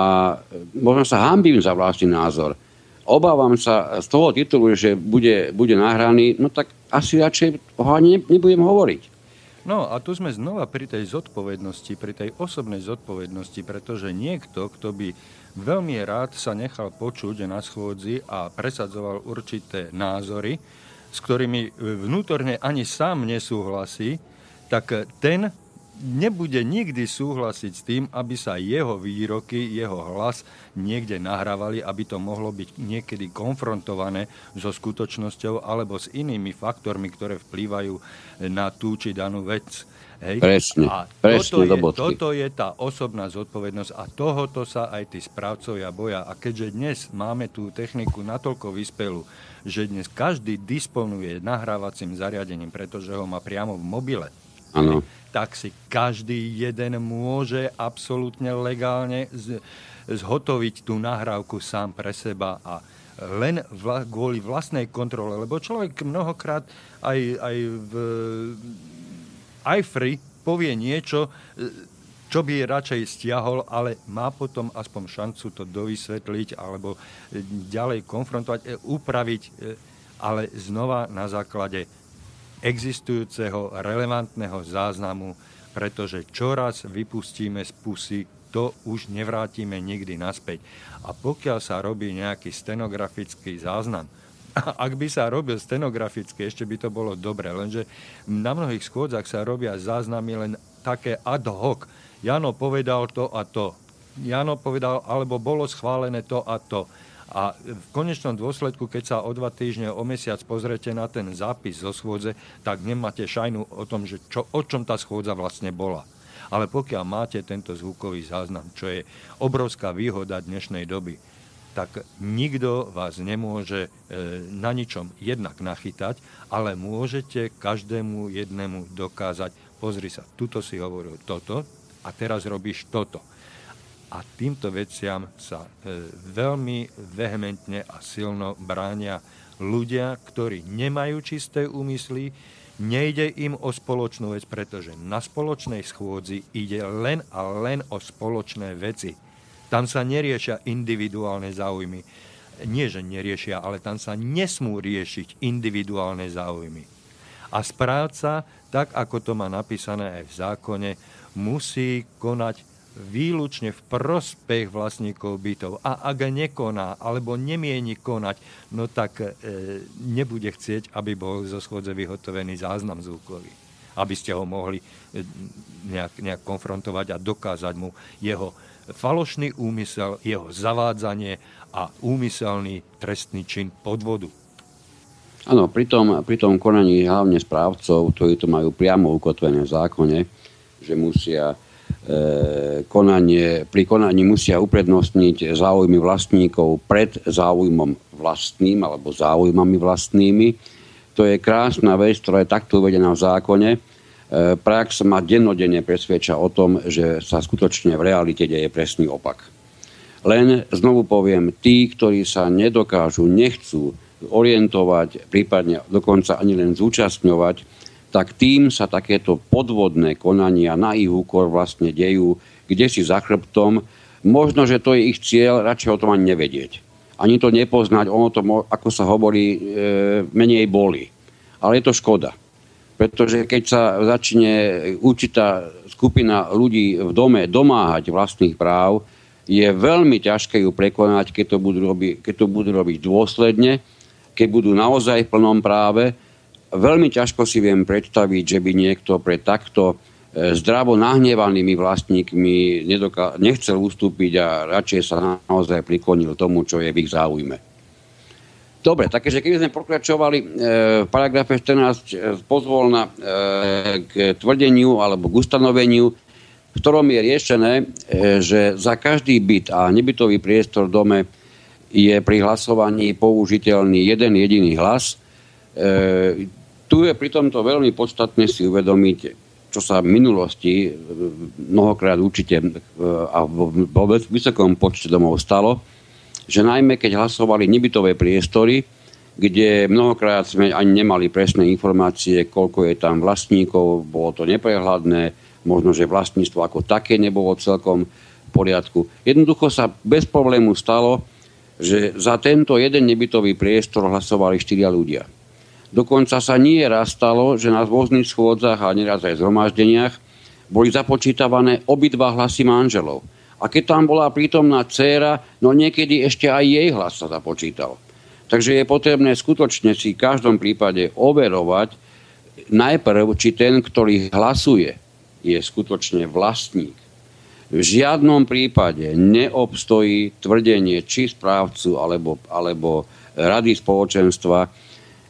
možno sa hambím za vlastný názor, obávam sa z toho titulu, že bude, bude nahraný, no tak asi radšej ho ani nebudem hovoriť. No a tu sme znova pri tej zodpovednosti, pri tej osobnej zodpovednosti, pretože niekto, kto by veľmi rád sa nechal počuť na schôdzi a presadzoval určité názory, s ktorými vnútorne ani sám nesúhlasí, tak ten nebude nikdy súhlasiť s tým, aby sa jeho výroky, jeho hlas niekde nahrávali, aby to mohlo byť niekedy konfrontované so skutočnosťou alebo s inými faktormi, ktoré vplývajú na tú či danú vec. Hej? Presne, a presne toto, je, toto je tá osobná zodpovednosť a tohoto sa aj tí správcovia boja. A keďže dnes máme tú techniku natoľko vyspelú, že dnes každý disponuje nahrávacím zariadením, pretože ho má priamo v mobile, ano. tak si každý jeden môže absolútne legálne z, zhotoviť tú nahrávku sám pre seba a len vla, kvôli vlastnej kontrole, lebo človek mnohokrát aj, aj v iFree povie niečo, e, čo by radšej stiahol, ale má potom aspoň šancu to dovysvetliť alebo e, ďalej konfrontovať, e, upraviť, ale znova na základe existujúceho relevantného záznamu, pretože čoraz vypustíme z pusy, to už nevrátime nikdy naspäť. A pokiaľ sa robí nejaký stenografický záznam, ak by sa robil stenograficky, ešte by to bolo dobre, lenže na mnohých schôdzach sa robia záznamy len také ad hoc. Jano povedal to a to. Jano povedal, alebo bolo schválené to a to. A v konečnom dôsledku, keď sa o dva týždne, o mesiac pozrete na ten zápis zo schôdze, tak nemáte šajnu o tom, že čo, o čom tá schôdza vlastne bola. Ale pokiaľ máte tento zvukový záznam, čo je obrovská výhoda dnešnej doby, tak nikto vás nemôže e, na ničom jednak nachytať, ale môžete každému jednému dokázať, pozri sa, tuto si hovoril toto a teraz robíš toto. A týmto veciam sa e, veľmi vehementne a silno bránia ľudia, ktorí nemajú čisté úmysly, nejde im o spoločnú vec, pretože na spoločnej schôdzi ide len a len o spoločné veci tam sa neriešia individuálne záujmy. Nie, že neriešia, ale tam sa nesmú riešiť individuálne záujmy. A správca, tak ako to má napísané aj v zákone, musí konať výlučne v prospech vlastníkov bytov. A ak nekoná, alebo nemieni konať, no tak e, nebude chcieť, aby bol zo schôdze vyhotovený záznam zvukový. Aby ste ho mohli e, nejak, nejak konfrontovať a dokázať mu jeho falošný úmysel, jeho zavádzanie a úmyselný trestný čin podvodu. Áno, pri tom, pri tom konaní hlavne správcov, ktorí to majú priamo ukotvené v zákone, že musia e, konanie, pri konaní musia uprednostniť záujmy vlastníkov pred záujmom vlastným alebo záujmami vlastnými. To je krásna vec, ktorá je takto uvedená v zákone E, prax ma dennodenne presvedča o tom, že sa skutočne v realite deje presný opak. Len znovu poviem, tí, ktorí sa nedokážu, nechcú orientovať, prípadne dokonca ani len zúčastňovať, tak tým sa takéto podvodné konania na ich úkor vlastne dejú, kde si za chrbtom. Možno, že to je ich cieľ, radšej o tom ani nevedieť. Ani to nepoznať, ono to, ako sa hovorí, e, menej boli. Ale je to škoda. Pretože keď sa začne určitá skupina ľudí v dome domáhať vlastných práv, je veľmi ťažké ju prekonať, keď to budú robiť, keď to budú robiť dôsledne, keď budú naozaj v plnom práve. Veľmi ťažko si viem predstaviť, že by niekto pre takto e, zdravo nahnevanými vlastníkmi nedoká- nechcel ustúpiť a radšej sa naozaj priklonil tomu, čo je v ich záujme. Dobre, takže keby sme pokračovali e, v paragrafe 14 e, pozvolna k tvrdeniu alebo k ustanoveniu, v ktorom je riešené, e, že za každý byt a nebytový priestor v dome je pri hlasovaní použiteľný jeden jediný hlas. E, tu je pri tomto veľmi podstatné si uvedomiť, čo sa v minulosti e, mnohokrát určite a vo vysokom počte domov stalo, že najmä keď hlasovali nebytové priestory, kde mnohokrát sme ani nemali presné informácie, koľko je tam vlastníkov, bolo to neprehľadné, možno, že vlastníctvo ako také nebolo celkom v poriadku. Jednoducho sa bez problému stalo, že za tento jeden nebytový priestor hlasovali štyria ľudia. Dokonca sa nie raz stalo, že na rôznych schôdzach a neraz aj zhromaždeniach boli započítavané obidva hlasy manželov. A keď tam bola prítomná dcéra, no niekedy ešte aj jej hlas sa započítal. Takže je potrebné skutočne si v každom prípade overovať najprv, či ten, ktorý hlasuje, je skutočne vlastník. V žiadnom prípade neobstojí tvrdenie či správcu alebo, alebo rady spoločenstva,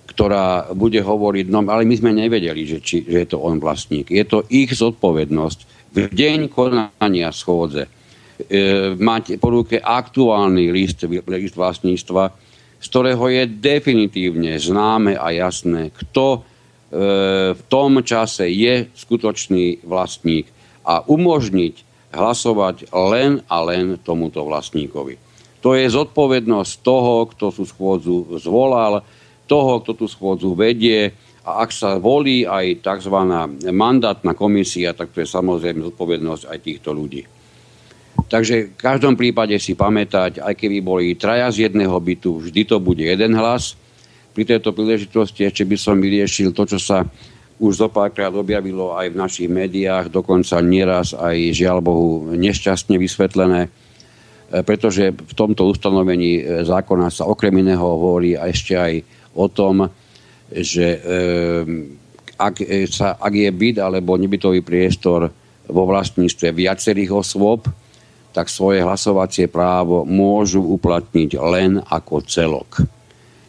ktorá bude hovoriť, no ale my sme nevedeli, že, či, že je to on vlastník. Je to ich zodpovednosť v deň konania schôdze e, mať po ruke aktuálny list, list vlastníctva, z ktorého je definitívne známe a jasné, kto E, v tom čase je skutočný vlastník a umožniť hlasovať len a len tomuto vlastníkovi. To je zodpovednosť toho, kto tú schôdzu zvolal, toho, kto tú schôdzu vedie a ak sa volí aj tzv. mandátna komisia, tak to je samozrejme zodpovednosť aj týchto ľudí. Takže v každom prípade si pamätať, aj keby boli traja z jedného bytu, vždy to bude jeden hlas, pri tejto príležitosti ešte by som vyriešil to, čo sa už zopárkrát objavilo aj v našich médiách, dokonca nieraz aj žiaľ Bohu nešťastne vysvetlené, pretože v tomto ustanovení zákona sa okrem iného hovorí ešte aj o tom, že e, ak, sa, ak je byt alebo nebytový priestor vo vlastníctve viacerých osôb, tak svoje hlasovacie právo môžu uplatniť len ako celok.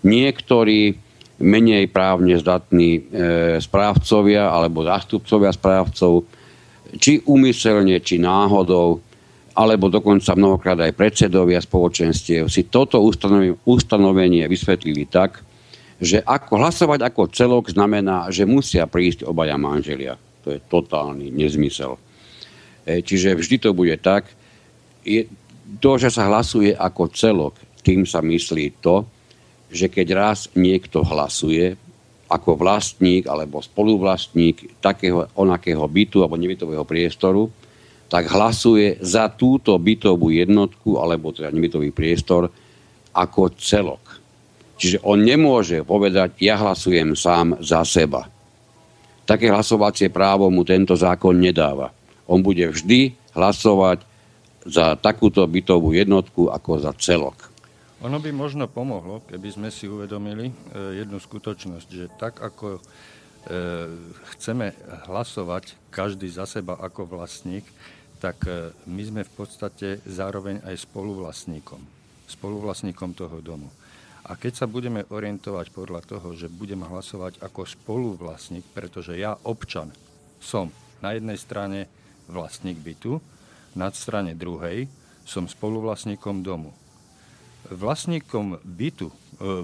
Niektorí menej právne zdatní e, správcovia alebo zástupcovia správcov, či úmyselne, či náhodou, alebo dokonca mnohokrát aj predsedovia spoločenstiev si toto ustanovenie vysvetlili tak, že ako hlasovať ako celok znamená, že musia prísť obaja manželia. To je totálny nezmysel. E, čiže vždy to bude tak. Je, to, že sa hlasuje ako celok, tým sa myslí to, že keď raz niekto hlasuje ako vlastník alebo spoluvlastník takého onakého bytu alebo nebytového priestoru, tak hlasuje za túto bytovú jednotku alebo teda nebytový priestor ako celok. Čiže on nemôže povedať, ja hlasujem sám za seba. Také hlasovacie právo mu tento zákon nedáva. On bude vždy hlasovať za takúto bytovú jednotku ako za celok. Ono by možno pomohlo, keby sme si uvedomili e, jednu skutočnosť, že tak ako e, chceme hlasovať každý za seba ako vlastník, tak e, my sme v podstate zároveň aj spoluvlastníkom. Spoluvlastníkom toho domu. A keď sa budeme orientovať podľa toho, že budem hlasovať ako spoluvlastník, pretože ja, občan, som na jednej strane vlastník bytu, na strane druhej som spoluvlastníkom domu. Vlastníkom bytu e,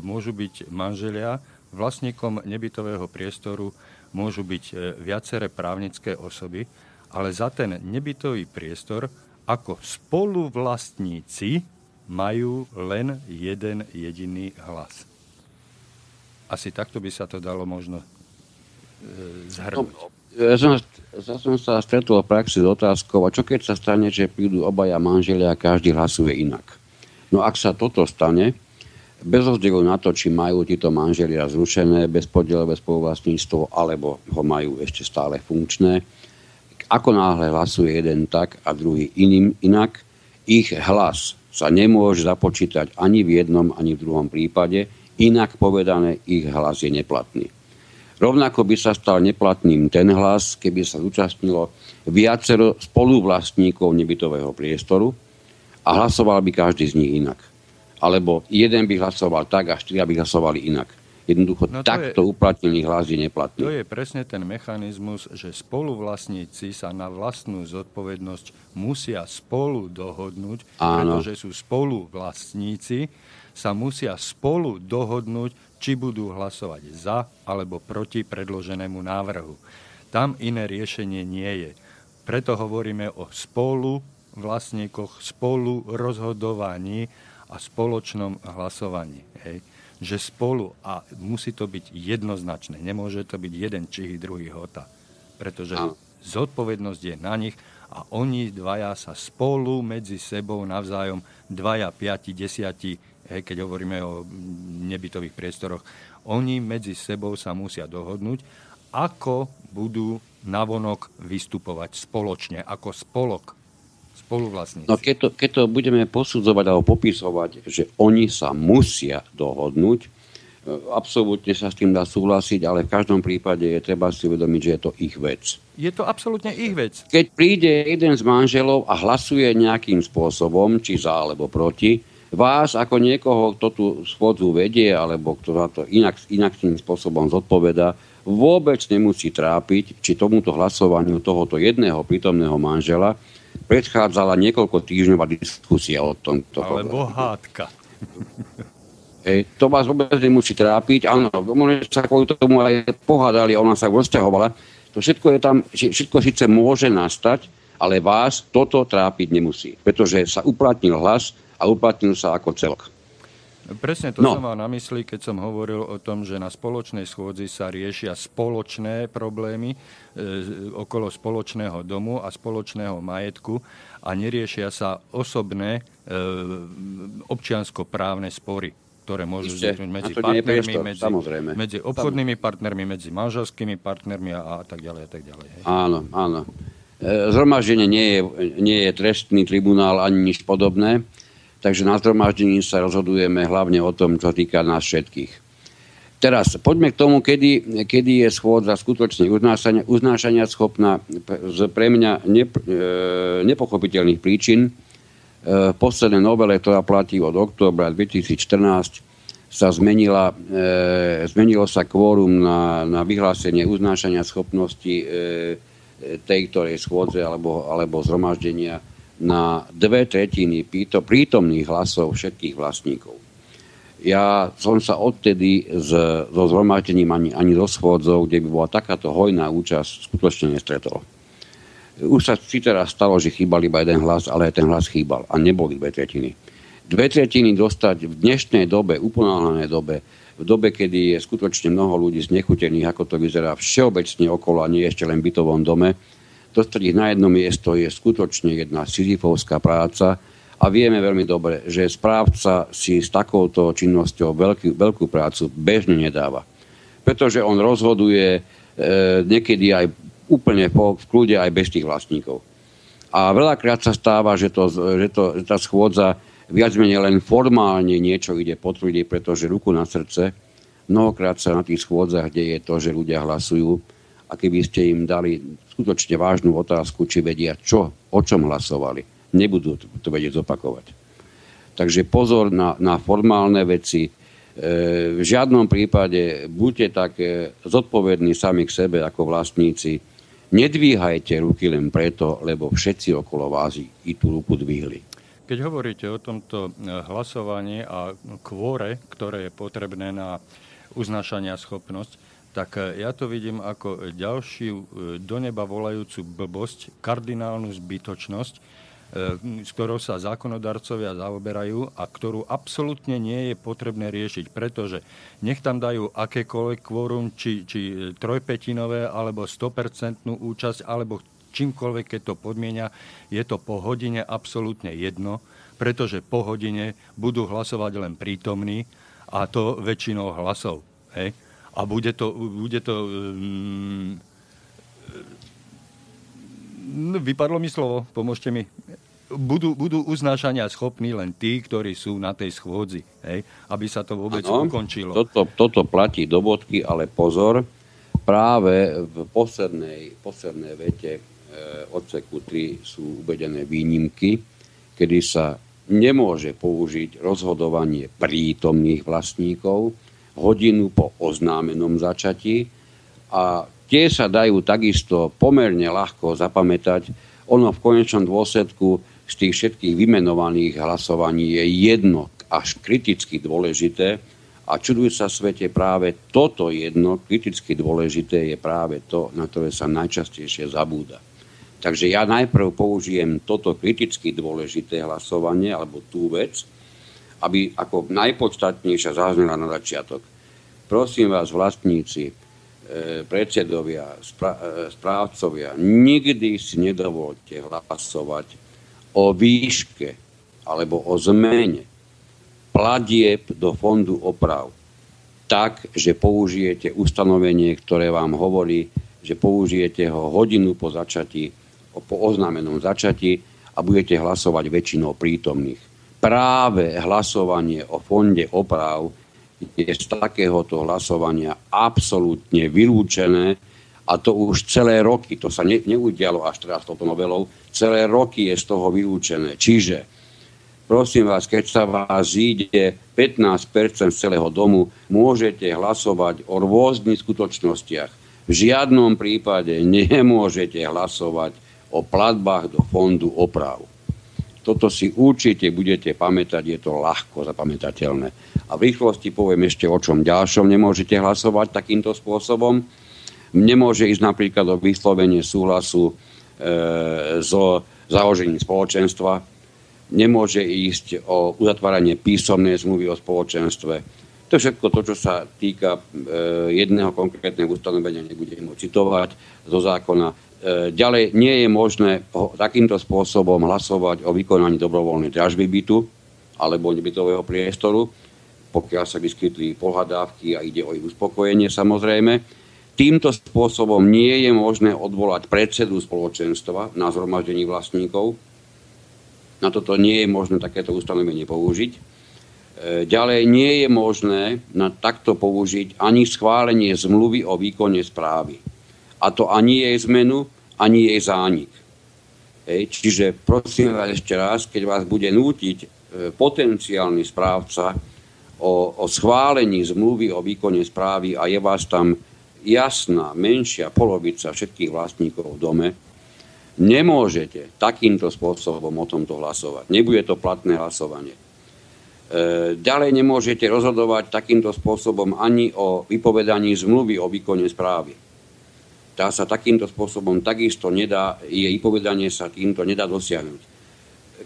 môžu byť manželia, vlastníkom nebytového priestoru môžu byť e, viaceré právnické osoby, ale za ten nebytový priestor ako spoluvlastníci majú len jeden jediný hlas. Asi takto by sa to dalo možno e, zhrnúť. No, som, ja som sa stretol v praxi s otázkou, a čo keď sa stane, že prídu obaja manželia a každý hlasuje inak? No ak sa toto stane, bez rozdielu na to, či majú títo manželia zrušené bezpodielové spoluvlastníctvo, alebo ho majú ešte stále funkčné. Ako náhle hlasuje jeden tak a druhý iným inak, ich hlas sa nemôže započítať ani v jednom, ani v druhom prípade, inak povedané, ich hlas je neplatný. Rovnako by sa stal neplatným ten hlas, keby sa zúčastnilo viacero spoluvlastníkov nebytového priestoru a hlasoval by každý z nich inak alebo jeden by hlasoval tak a štyria by hlasovali inak. Jednoducho no takto je, uplatnený hlas je neplatný. To je presne ten mechanizmus, že spoluvlastníci sa na vlastnú zodpovednosť musia spolu dohodnúť, Áno. pretože sú spoluvlastníci, sa musia spolu dohodnúť, či budú hlasovať za alebo proti predloženému návrhu. Tam iné riešenie nie je. Preto hovoríme o spolu vlastníkoch, spolu rozhodovaní a spoločnom hlasovaní. Hej. Že spolu, a musí to byť jednoznačné, nemôže to byť jeden či druhý hota. Pretože zodpovednosť je na nich a oni dvaja sa spolu medzi sebou navzájom, dvaja, piati, desiati, hej, keď hovoríme o nebytových priestoroch, oni medzi sebou sa musia dohodnúť, ako budú navonok vystupovať spoločne, ako spolok spoluvlastníci. No keď to, keď to budeme posudzovať alebo popisovať, že oni sa musia dohodnúť, e, absolútne sa s tým dá súhlasiť, ale v každom prípade je treba si uvedomiť, že je to ich vec. Je to absolútne ich vec. Keď príde jeden z manželov a hlasuje nejakým spôsobom, či za alebo proti, vás ako niekoho, kto tú schôdzu vedie, alebo kto za to inak, inak tým spôsobom zodpoveda, vôbec nemusí trápiť, či tomuto hlasovaniu tohoto jedného prítomného manžela predchádzala niekoľko týždňová diskusia o tomto. Alebo hádka. Hej, to vás vôbec nemusí trápiť. Áno, možno sa kvôli tomu aj pohádali, ona sa rozťahovala. To všetko je tam, všetko síce môže nastať, ale vás toto trápiť nemusí. Pretože sa uplatnil hlas a uplatnil sa ako celok. Presne to no. som mal na mysli, keď som hovoril o tom, že na spoločnej schôdzi sa riešia spoločné problémy e, okolo spoločného domu a spoločného majetku a neriešia sa osobné e, občianskoprávne spory ktoré môžu vzniknúť medzi partnermi, priestor, medzi, medzi obchodnými partnermi, medzi manželskými partnermi a, a tak ďalej. A tak ďalej hej. Áno, áno. E, zhromaždenie nie je, nie je trestný tribunál ani nič podobné. Takže na zhromaždení sa rozhodujeme hlavne o tom, čo týka nás všetkých. Teraz poďme k tomu, kedy, kedy je schôdza skutočne uznášania, uznášania schopná z pre mňa ne, e, nepochopiteľných príčin. E, v poslednej novele, ktorá platí od októbra 2014, sa zmenila, e, zmenilo sa kvórum na, na vyhlásenie uznášania schopnosti e, tej ktorej schôdze alebo, alebo zhromaždenia na dve tretiny prítomných hlasov všetkých vlastníkov. Ja som sa odtedy z, so zhromaždením ani, ani so schôdzou, kde by bola takáto hojná účasť, skutočne nestretol. Už sa si teraz stalo, že chýbal iba jeden hlas, ale ten hlas chýbal a neboli dve tretiny. Dve tretiny dostať v dnešnej dobe, uponáhľanej dobe, v dobe, kedy je skutočne mnoho ľudí znechutených, ako to vyzerá všeobecne okolo a nie ešte len v bytovom dome, dostať ich na jedno miesto je skutočne jedna sizifovská práca a vieme veľmi dobre, že správca si s takouto činnosťou veľký, veľkú prácu bežne nedáva. Pretože on rozhoduje e, niekedy aj úplne po, v kľude aj bez tých vlastníkov. A veľakrát sa stáva, že, to, že, to, že tá schôdza viac menej len formálne niečo ide potvrdiť, pretože ruku na srdce, mnohokrát sa na tých schôdzach deje to, že ľudia hlasujú a keby ste im dali skutočne vážnu otázku, či vedia, čo, o čom hlasovali. Nebudú to vedieť zopakovať. Takže pozor na, na formálne veci. E, v žiadnom prípade buďte tak e, zodpovední sami k sebe ako vlastníci. Nedvíhajte ruky len preto, lebo všetci okolo vás i tú ruku dvihli. Keď hovoríte o tomto e, hlasovaní a kvore, ktoré je potrebné na uznášania schopnosť, tak e, ja to vidím ako ďalšiu e, do neba volajúcu blbosť, kardinálnu zbytočnosť, e, s ktorou sa zákonodarcovia zaoberajú a ktorú absolútne nie je potrebné riešiť, pretože nech tam dajú akékoľvek kvórum, či, či trojpetinové, alebo 100% účasť, alebo čímkoľvek, keď to podmienia, je to po hodine absolútne jedno, pretože po hodine budú hlasovať len prítomní A to väčšinou hlasov. Hej? A bude to, bude to um, vypadlo mi slovo, pomôžte mi. Budú, budú uznášania schopní len tí, ktorí sú na tej schôdzi, hej? aby sa to vôbec ano, ukončilo. Toto, toto platí do bodky, ale pozor, práve v poslednej, poslednej vete e, odseku 3 sú uvedené výnimky, kedy sa nemôže použiť rozhodovanie prítomných vlastníkov hodinu po oznámenom začatí a tie sa dajú takisto pomerne ľahko zapamätať. Ono v konečnom dôsledku z tých všetkých vymenovaných hlasovaní je jedno až kriticky dôležité a čudujú sa svete práve toto jedno kriticky dôležité je práve to, na ktoré sa najčastejšie zabúda. Takže ja najprv použijem toto kriticky dôležité hlasovanie alebo tú vec, aby ako najpodstatnejšia zaznela na začiatok. Prosím vás, vlastníci, E, predsedovia, e, správcovia, nikdy si nedovolte hlasovať o výške alebo o zmene platieb do fondu oprav tak, že použijete ustanovenie, ktoré vám hovorí, že použijete ho hodinu po začatí, po oznámenom začatí a budete hlasovať väčšinou prítomných. Práve hlasovanie o fonde oprav je z takéhoto hlasovania absolútne vylúčené a to už celé roky, to sa ne, neudialo až teraz touto novelou, celé roky je z toho vylúčené. Čiže, prosím vás, keď sa vás zíde 15% z celého domu, môžete hlasovať o rôznych skutočnostiach. V žiadnom prípade nemôžete hlasovať o platbách do fondu oprav. Toto si určite budete pamätať, je to ľahko zapamätateľné. A v rýchlosti poviem ešte o čom ďalšom. Nemôžete hlasovať takýmto spôsobom. Nemôže ísť napríklad o vyslovenie súhlasu e, so založením spoločenstva. Nemôže ísť o uzatváranie písomnej zmluvy o spoločenstve. To je všetko to, čo sa týka e, jedného konkrétneho ustanovenia, nebudem ho citovať zo zákona. E, ďalej nie je možné takýmto spôsobom hlasovať o vykonaní dobrovoľnej dražby bytu alebo nebytového priestoru, pokiaľ sa vyskytli pohľadávky a ide o ich uspokojenie samozrejme. Týmto spôsobom nie je možné odvolať predsedu spoločenstva na zhromaždení vlastníkov. Na toto nie je možné takéto ustanovenie použiť. E, ďalej nie je možné na takto použiť ani schválenie zmluvy o výkone správy. A to ani jej zmenu, ani jej zánik. Hej, čiže prosím vás ešte raz, keď vás bude nútiť e, potenciálny správca o, o schválení zmluvy o výkone správy a je vás tam jasná, menšia polovica všetkých vlastníkov v dome, nemôžete takýmto spôsobom o tomto hlasovať. Nebude to platné hlasovanie. E, ďalej nemôžete rozhodovať takýmto spôsobom ani o vypovedaní zmluvy o výkone správy tá sa takýmto spôsobom takisto nedá, jej povedanie sa týmto nedá dosiahnuť.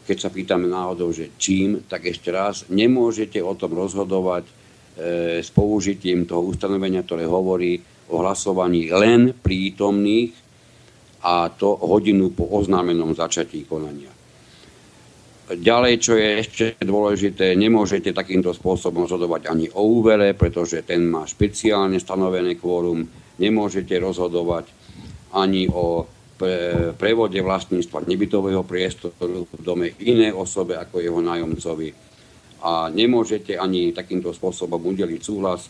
Keď sa pýtame náhodou, že čím, tak ešte raz, nemôžete o tom rozhodovať e, s použitím toho ustanovenia, ktoré hovorí o hlasovaní len prítomných a to hodinu po oznámenom začatí konania. Ďalej, čo je ešte dôležité, nemôžete takýmto spôsobom rozhodovať ani o úvere, pretože ten má špeciálne stanovené kvórum nemôžete rozhodovať ani o pre, prevode vlastníctva nebytového priestoru v dome iné osobe ako jeho nájomcovi. A nemôžete ani takýmto spôsobom udeliť súhlas e,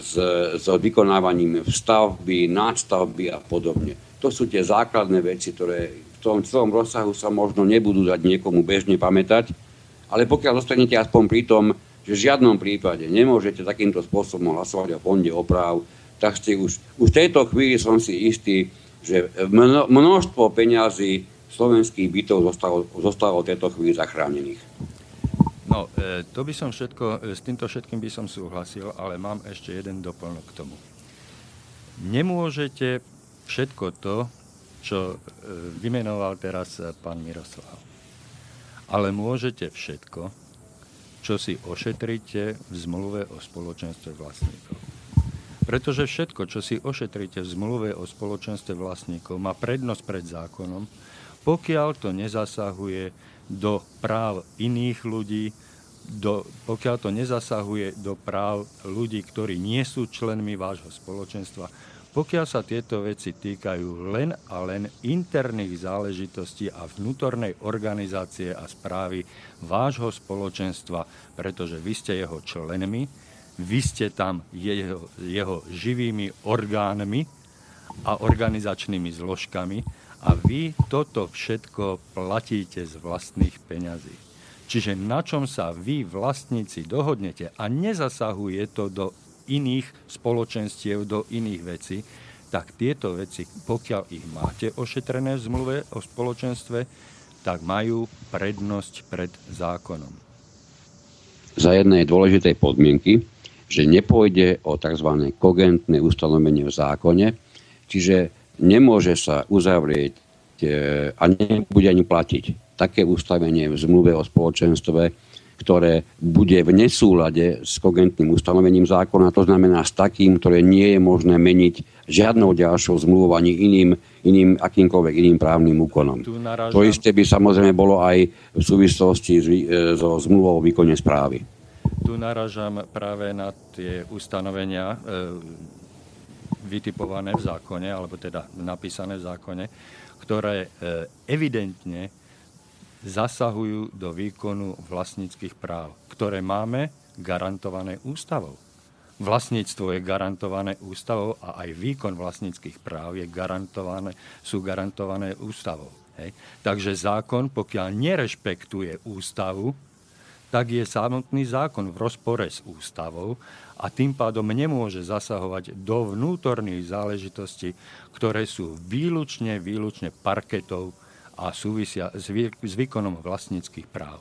s, s vykonávaním stavby, nadstavby a podobne. To sú tie základné veci, ktoré v tom celom rozsahu sa možno nebudú dať niekomu bežne pamätať, ale pokiaľ zostanete aspoň pri tom, že v žiadnom prípade nemôžete takýmto spôsobom hlasovať o fonde oprav, tak ste už, už v tejto chvíli som si istý, že mno, množstvo peňazí slovenských bytov zostalo, zostalo v tejto chvíli zachránených. No, e, to by som všetko, e, s týmto všetkým by som súhlasil, ale mám ešte jeden doplnok k tomu. Nemôžete všetko to, čo e, vymenoval teraz pán Miroslav. Ale môžete všetko, čo si ošetríte v zmluve o spoločenstve vlastníkov. Pretože všetko, čo si ošetríte v zmluve o spoločenstve vlastníkov, má prednosť pred zákonom, pokiaľ to nezasahuje do práv iných ľudí do, pokiaľ to nezasahuje do práv ľudí, ktorí nie sú členmi vášho spoločenstva, pokiaľ sa tieto veci týkajú len a len interných záležitostí a vnútornej organizácie a správy vášho spoločenstva, pretože vy ste jeho členmi, vy ste tam jeho, jeho živými orgánmi a organizačnými zložkami a vy toto všetko platíte z vlastných peňazí. Čiže na čom sa vy vlastníci dohodnete a nezasahuje to do iných spoločenstiev, do iných vecí, tak tieto veci, pokiaľ ich máte ošetrené v zmluve o spoločenstve, tak majú prednosť pred zákonom. Za jednej dôležitej podmienky, že nepôjde o tzv. kogentné ustanovenie v zákone, čiže nemôže sa uzavrieť e, a nebude ani platiť také ustavenie v zmluve o spoločenstve, ktoré bude v nesúlade s kogentným ustanovením zákona, to znamená s takým, ktoré nie je možné meniť žiadnou ďalšou zmluvou ani iným, iným akýmkoľvek iným právnym úkonom. To isté by samozrejme bolo aj v súvislosti e, so zmluvou o výkone správy. Tu naražam práve na tie ustanovenia e, vytipované v zákone, alebo teda napísané v zákone, ktoré e, evidentne zasahujú do výkonu vlastníckých práv, ktoré máme garantované ústavou. Vlastníctvo je garantované ústavou a aj výkon vlastníckých práv je garantované, sú garantované ústavou. Hej. Takže zákon, pokiaľ nerešpektuje ústavu, tak je samotný zákon v rozpore s ústavou a tým pádom nemôže zasahovať do vnútorných záležitostí, ktoré sú výlučne, výlučne parketov a súvisia s, vý, s výkonom vlastníckých práv.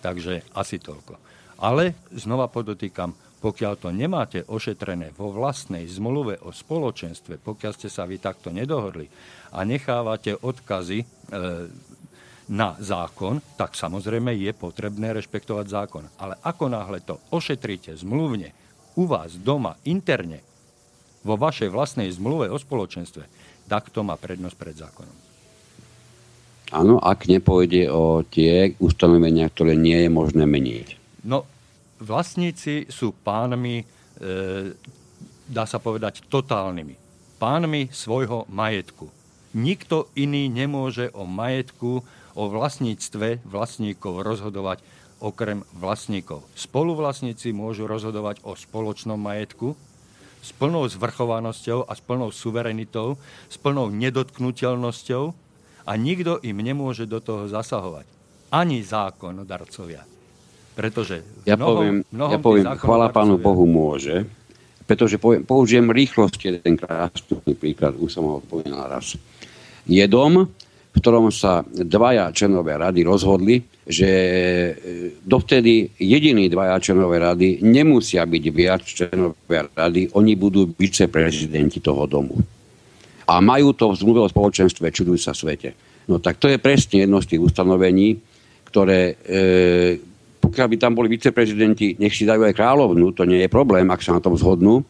Takže asi toľko. Ale znova podotýkam, pokiaľ to nemáte ošetrené vo vlastnej zmluve o spoločenstve, pokiaľ ste sa vy takto nedohodli a nechávate odkazy e, na zákon, tak samozrejme je potrebné rešpektovať zákon. Ale ako náhle to ošetríte zmluvne u vás doma, interne, vo vašej vlastnej zmluve o spoločenstve, tak to má prednosť pred zákonom. Áno, ak nepôjde o tie ustanovenia, ktoré nie je možné meniť. No, vlastníci sú pánmi, e, dá sa povedať, totálnymi. Pánmi svojho majetku. Nikto iný nemôže o majetku, o vlastníctve vlastníkov rozhodovať okrem vlastníkov. Spoluvlastníci môžu rozhodovať o spoločnom majetku s plnou zvrchovanosťou a s plnou suverenitou, s plnou nedotknutelnosťou a nikto im nemôže do toho zasahovať. Ani zákonodarcovia. Pretože ja poviem, ja poviem chvala Pánu Bohu môže, pretože poviem, použijem rýchlosť jeden krásny príklad, už som ho povedal raz. Je dom, v ktorom sa dvaja členové rady rozhodli, že e, dovtedy jediní dvaja členové rady nemusia byť viac členovia rady, oni budú viceprezidenti toho domu a majú to v zmluve o spoločenstve, čudujú sa svete. No tak to je presne jedno z tých ustanovení, ktoré, e, pokiaľ by tam boli viceprezidenti, nech si dajú aj kráľovnú, to nie je problém, ak sa na tom zhodnú,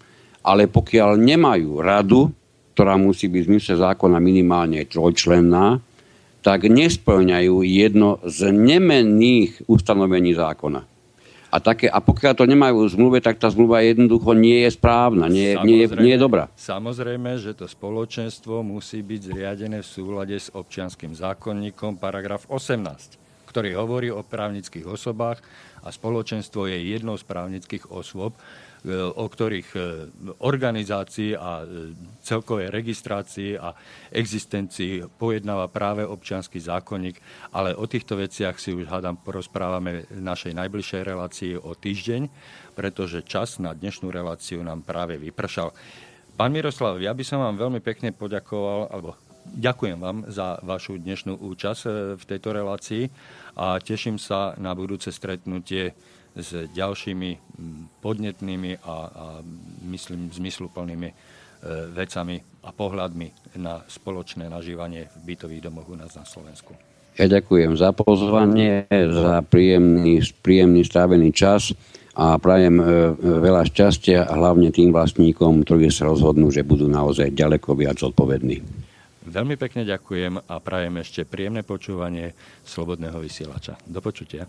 ale pokiaľ nemajú radu, ktorá musí byť v zmysle zákona minimálne trojčlenná, tak nesplňajú jedno z nemenných ustanovení zákona. A, také, a pokiaľ to nemajú v zmluve, tak tá zmluva jednoducho nie je správna, nie, nie, je, nie je dobrá. Samozrejme, že to spoločenstvo musí byť zriadené v súlade s občianským zákonníkom paragraf 18, ktorý hovorí o právnických osobách a spoločenstvo je jednou z právnických osôb, o ktorých e, organizácii a e, celkovej registrácii a existencii pojednáva práve občianský zákonník, ale o týchto veciach si už hádam porozprávame v našej najbližšej relácii o týždeň, pretože čas na dnešnú reláciu nám práve vypršal. Pán Miroslav, ja by som vám veľmi pekne poďakoval, alebo ďakujem vám za vašu dnešnú účasť v tejto relácii a teším sa na budúce stretnutie s ďalšími podnetnými a, a myslím zmysluplnými e, vecami a pohľadmi na spoločné nažívanie v bytových domoch u nás na Slovensku. Ja ďakujem za pozvanie, za príjemný, príjemný strávený čas a prajem e, veľa šťastia a hlavne tým vlastníkom, ktorí sa rozhodnú, že budú naozaj ďaleko viac odpovední. Veľmi pekne ďakujem a prajem ešte príjemné počúvanie Slobodného vysielača. Do počutia.